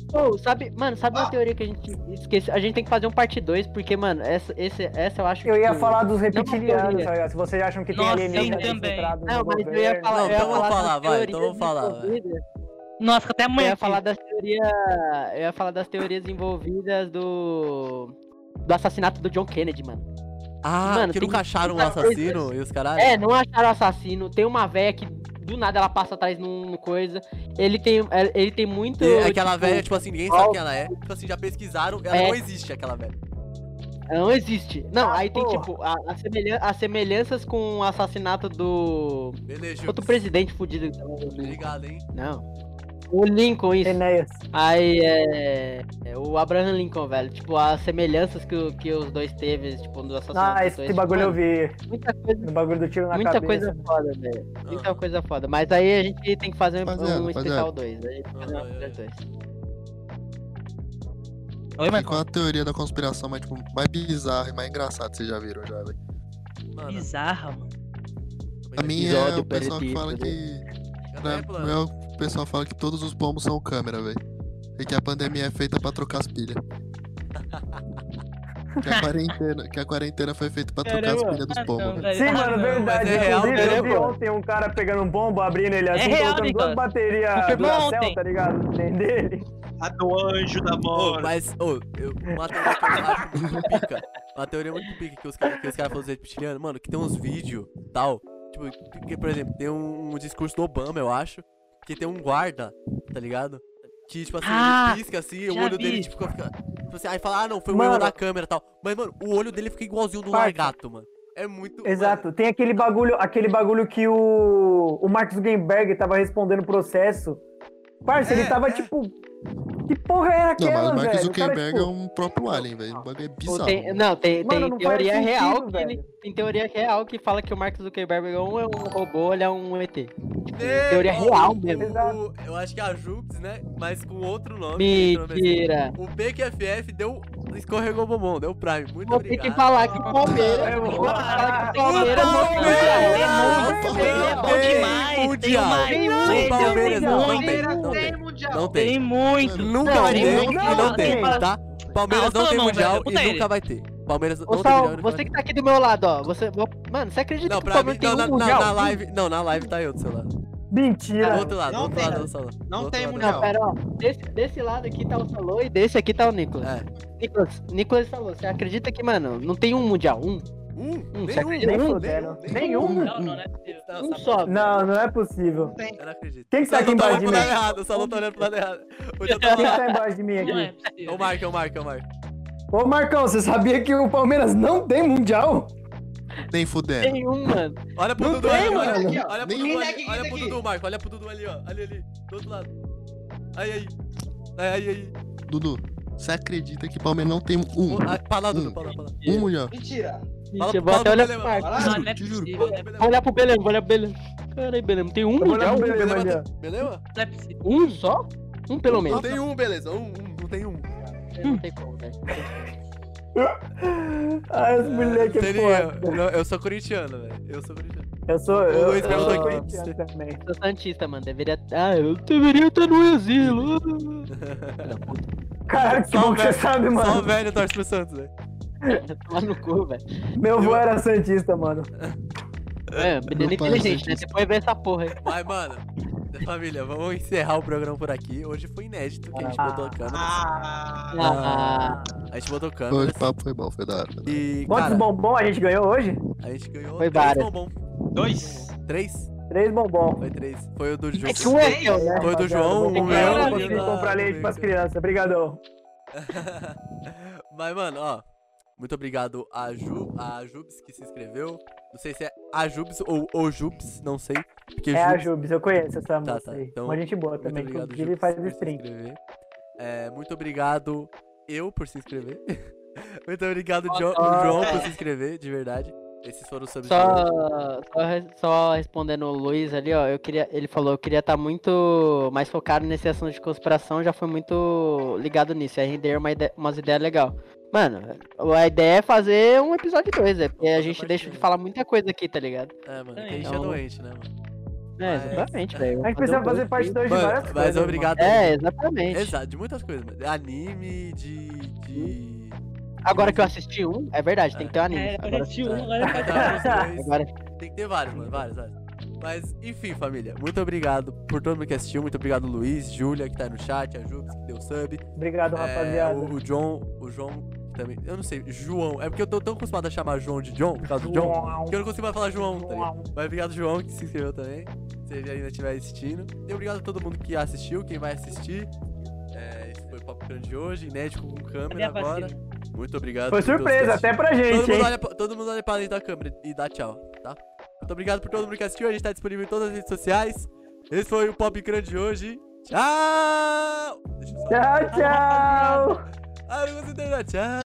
Pô, sabe, mano, sabe uma teoria que a gente esquece? A gente tem que fazer um parte 2, porque, mano, essa, esse, essa eu acho Eu ia tipo, falar dos uma reptilianos, tá? Se vocês acham que tem Nossa, alienígenas sim, também. infiltrados Não, mas eu ia governo. falar. Não, eu ia então falar das falar, vai, então vamos falar. Nossa, fica até Eu amanhã. ia aqui. falar das teorias. Eu ia falar das teorias envolvidas do. Do assassinato do John Kennedy, mano. Ah, Mano, que tem nunca acharam o muita assassino coisa. e os caralho? É, não acharam o assassino. Tem uma véia que do nada ela passa atrás num coisa. Ele tem, é, ele tem muito. E aquela tipo, velha, tipo assim, ninguém sabe quem ela é. Tipo assim, já pesquisaram, ela É. não existe, aquela velha. Não existe. Não, Ah, aí tem, porra. tipo, a- a semelhan- as semelhanças com o assassinato do. Beleza, Outro presidente fudido. Obrigado, hein? Não. O Lincoln, isso. Enéas. Aí é, é o Abraham Lincoln, velho. Tipo, as semelhanças que, o- que os dois teve, tipo, no assassinato Ah, dos esse dois. bagulho eu Mano, vi. Muita coisa, No bagulho do tiro na muita cabeça. coisa foda, velho. Muita Ah. coisa foda. Mas aí a gente tem que fazer um, Rapaziada, um especial 2. A gente Ah, fazer um é, é. especial 2. Oi, Marcão. qual a teoria da conspiração mais, tipo, mais bizarra e mais engraçada que vocês já viram já, velho? Bizarra, mano. A minha é o pessoal que fala né? que. plano. meu, o pessoal fala que todos os pombos são câmera, velho. E que a pandemia é feita pra trocar as pilhas. que, a quarentena, que a quarentena foi feita pra trocar as pilhas dos Ah, velho. velho. Sim, Ah, mano, não. verdade. mas é real, Inclusive, eu vi ontem um cara pegando um bombo, abrindo ele assim, É real, colocando duas baterias Duracell, ontem. tá ligado? Dele. A do anjo da morte. mas, ô, eu, uma teoria que eu acho muito pica. Uma teoria muito pica que os caras que os cara falaram do reptiliano, mano, que tem uns vídeos tal. Tipo, que, por exemplo, tem um, um discurso do Obama, eu acho. Que tem um guarda, tá ligado? Que, tipo assim, Ah, ele pisca assim, o olho dele, vi. tipo, fica. Tipo assim, aí fala, ah não, foi um Mano. erro da câmera e tal. Mas, mano, o olho dele fica igualzinho do largato, mano. É muito. Exato. Tem aquele bagulho, aquele bagulho que o, o Mark Zuckerberg tava respondendo o processo. Parça, É, ele tava é. tipo. Que porra era Não, aquela, mas o Mark velho? O cara, Zuckerberg tipo, é um próprio alien, velho. O bagulho é bizarro. tem- não, tem, tem Mano, não faz teoria real sentido, que ele, velho. tem teoria real que fala que o Mark Zuckerberg não é um robô, ele é um ET. É, teoria ó, real o- mesmo. o- eu acho que é a Jupes, né? Mas com outro nome. não sei. Mentira. O PQFF deu. Escorregou o bombom, deu Prime. Muito Vou obrigado. ter que falar que o Palmeiras. É, vou vou falar que o O Palmeiras Palmeiras! é bom demais, tem mundial. Tem O muito, Palmeiras não, muito. tem. Não tem tem. mundial. Não tem. Tem muito. Nunca vai tem ter muito, e não tem, tá? Palmeiras Não, não tem mundial e nunca vai ter. Palmeiras não Ô, tem Sal, mundial. você que tá aqui do meu lado, ó. Você, mano, você acredita Não, que o mim, Palmeiras tem não, um na, na, mundial? na live, não, na live tá eu do seu lado. Mentira. Do outro lado, do Não outro tem, lado não. do salão. Não Do tem mundial. Não, pera, ó. Desse, desse lado aqui tá o Salô e desse aqui tá o Nicolas. É. Nicolas, Nicolas falou, você acredita que, mano, não tem um mundial? Um? Um, Hum, nenhum, nenhum, nenhum. Nenhum. Não, não, não é possível. Não, Um só. Não, não é possível. Eu não acredito. Quem que tá aqui Salão embaixo de pro mim? lado errado, o salão tá olhando pro lado errado. Quem tá embaixo de mim Não é aqui? É possível. o Marco, é o Marco, é o Marco. Ô, Marcão, você sabia que o Palmeiras não tem mundial? Nem fudendo. Tem um, mano. Olha pro Não Dudu tem, ali, mano. olha, Aqui, olha pro Nenhum. Dudu ali, daqui, olha pro? Dudu, Marco, olha pro Dudu ali, ó. Ali, ali, do outro lado. Aí, aí. Aí, aí, aí. Dudu, você acredita que o Palmeiras não tem um? Um, ah, pra lá, Dudu, Um. pra lá, pra lá. Um mundial. Mentira. Fala, vou fala até pro pro. Fala. Não, não é te juro. possível. Não é Vou olhar pro Belém, vou olhar pro Belém. Caralho, Belém, tem um pro Belém. Não é. Um só? Um pelo Não menos. tem um, beleza. Um, um, não tem um. Não tem como, velho. Ah, esse moleque é Seria, foda. não, eu sou corintiano, velho. Eu sou corintiano. Eu sou. Eu, Luiz eu sou corintiano também. Sou Santista, mano. Deveria. Ah, eu deveria estar no asilo. Caralho, que Só bom que você sabe, Só o mano. velho torce pro Santos, velho. Lá no cu, velho. Meu avô Eu- era Santista, mano. É, menino pai é inteligente, né? Depois vê essa porra aí. Mas, mano, família, vamos encerrar o programa por aqui. Hoje foi inédito que a gente Ah. botou câmera. Ah, Ah, A gente botou Hoje câmera. o papo foi bom, foi da hora. E, Quantos cara, bombom a gente ganhou hoje? a gente ganhou Foi três várias. bombom. dois. Três? Três bombom. Foi três. Foi o do Ju. é que um é seu, né? Foi do Rapaziada, João, o meu e o da- comprar do leite pras crianças. Obrigadão. Mas, mano, ó. Muito obrigado a, Ju, a Jubes que se inscreveu. Não sei se é a Jubes ou o Jubes, não sei. Porque É a Jubes- Jubes, eu conheço essa Tá, moça tá. aí. Então, Uma gente boa Muito também. obrigado, Inclusive Jubes, faz stream. inscrever. É, muito obrigado eu por se inscrever. muito obrigado, Jo- Ah, o João, por se inscrever, de verdade. Esses foram os Só, só, só respondendo o Luiz ali, ó, eu queria, ele falou, eu queria estar muito mais focado nesse assunto de conspiração, já foi muito ligado nisso, aí render uma ide- umas ideias legais. Mano, a ideia é fazer um episódio 2, é porque a gente deixa de falar muita coisa aqui, tá ligado? É, mano, que a Então- gente é doente, né, mano? É, Mas- exatamente, velho. A gente precisa fazer parte 2 de Mano, várias mas coisas. obrigado. É, exatamente. Exato, de muitas coisas, mano. Anime, de. de... Agora que eu assisti um, é verdade, tem que ter um anime. É, Agora, tinha um, agora agora Tem que ter vários, mano, vários, vários. Mas, enfim, família, muito obrigado por todo mundo que assistiu. Muito obrigado, Luiz, Júlia, que tá aí no chat, a Jubes, que deu sub. Obrigado, É, rapaziada. o, o John, o João também. Eu não sei, João. É porque eu tô tão acostumado a chamar João de John, por causa do John, que eu não consigo mais falar João, tá ligado? Mas obrigado, João, que se inscreveu também. Se ele ainda estiver assistindo. E obrigado a todo mundo que assistiu, quem vai assistir. É, esse foi o Papo Crânio de hoje, inédito com câmera agora. vacina? Muito obrigado. Foi surpresa, até pra Todo gente, mundo, hein? olha, pra- todo mundo olha pra dentro da câmera e dá tchau, tá? Muito obrigado por todo mundo que assistiu. A gente tá disponível em todas as redes sociais. Esse foi o Pop Crânio de hoje. Tchau! Deixa eu só... Tchau, tchau! Ah, não consigo terminar. Tchau!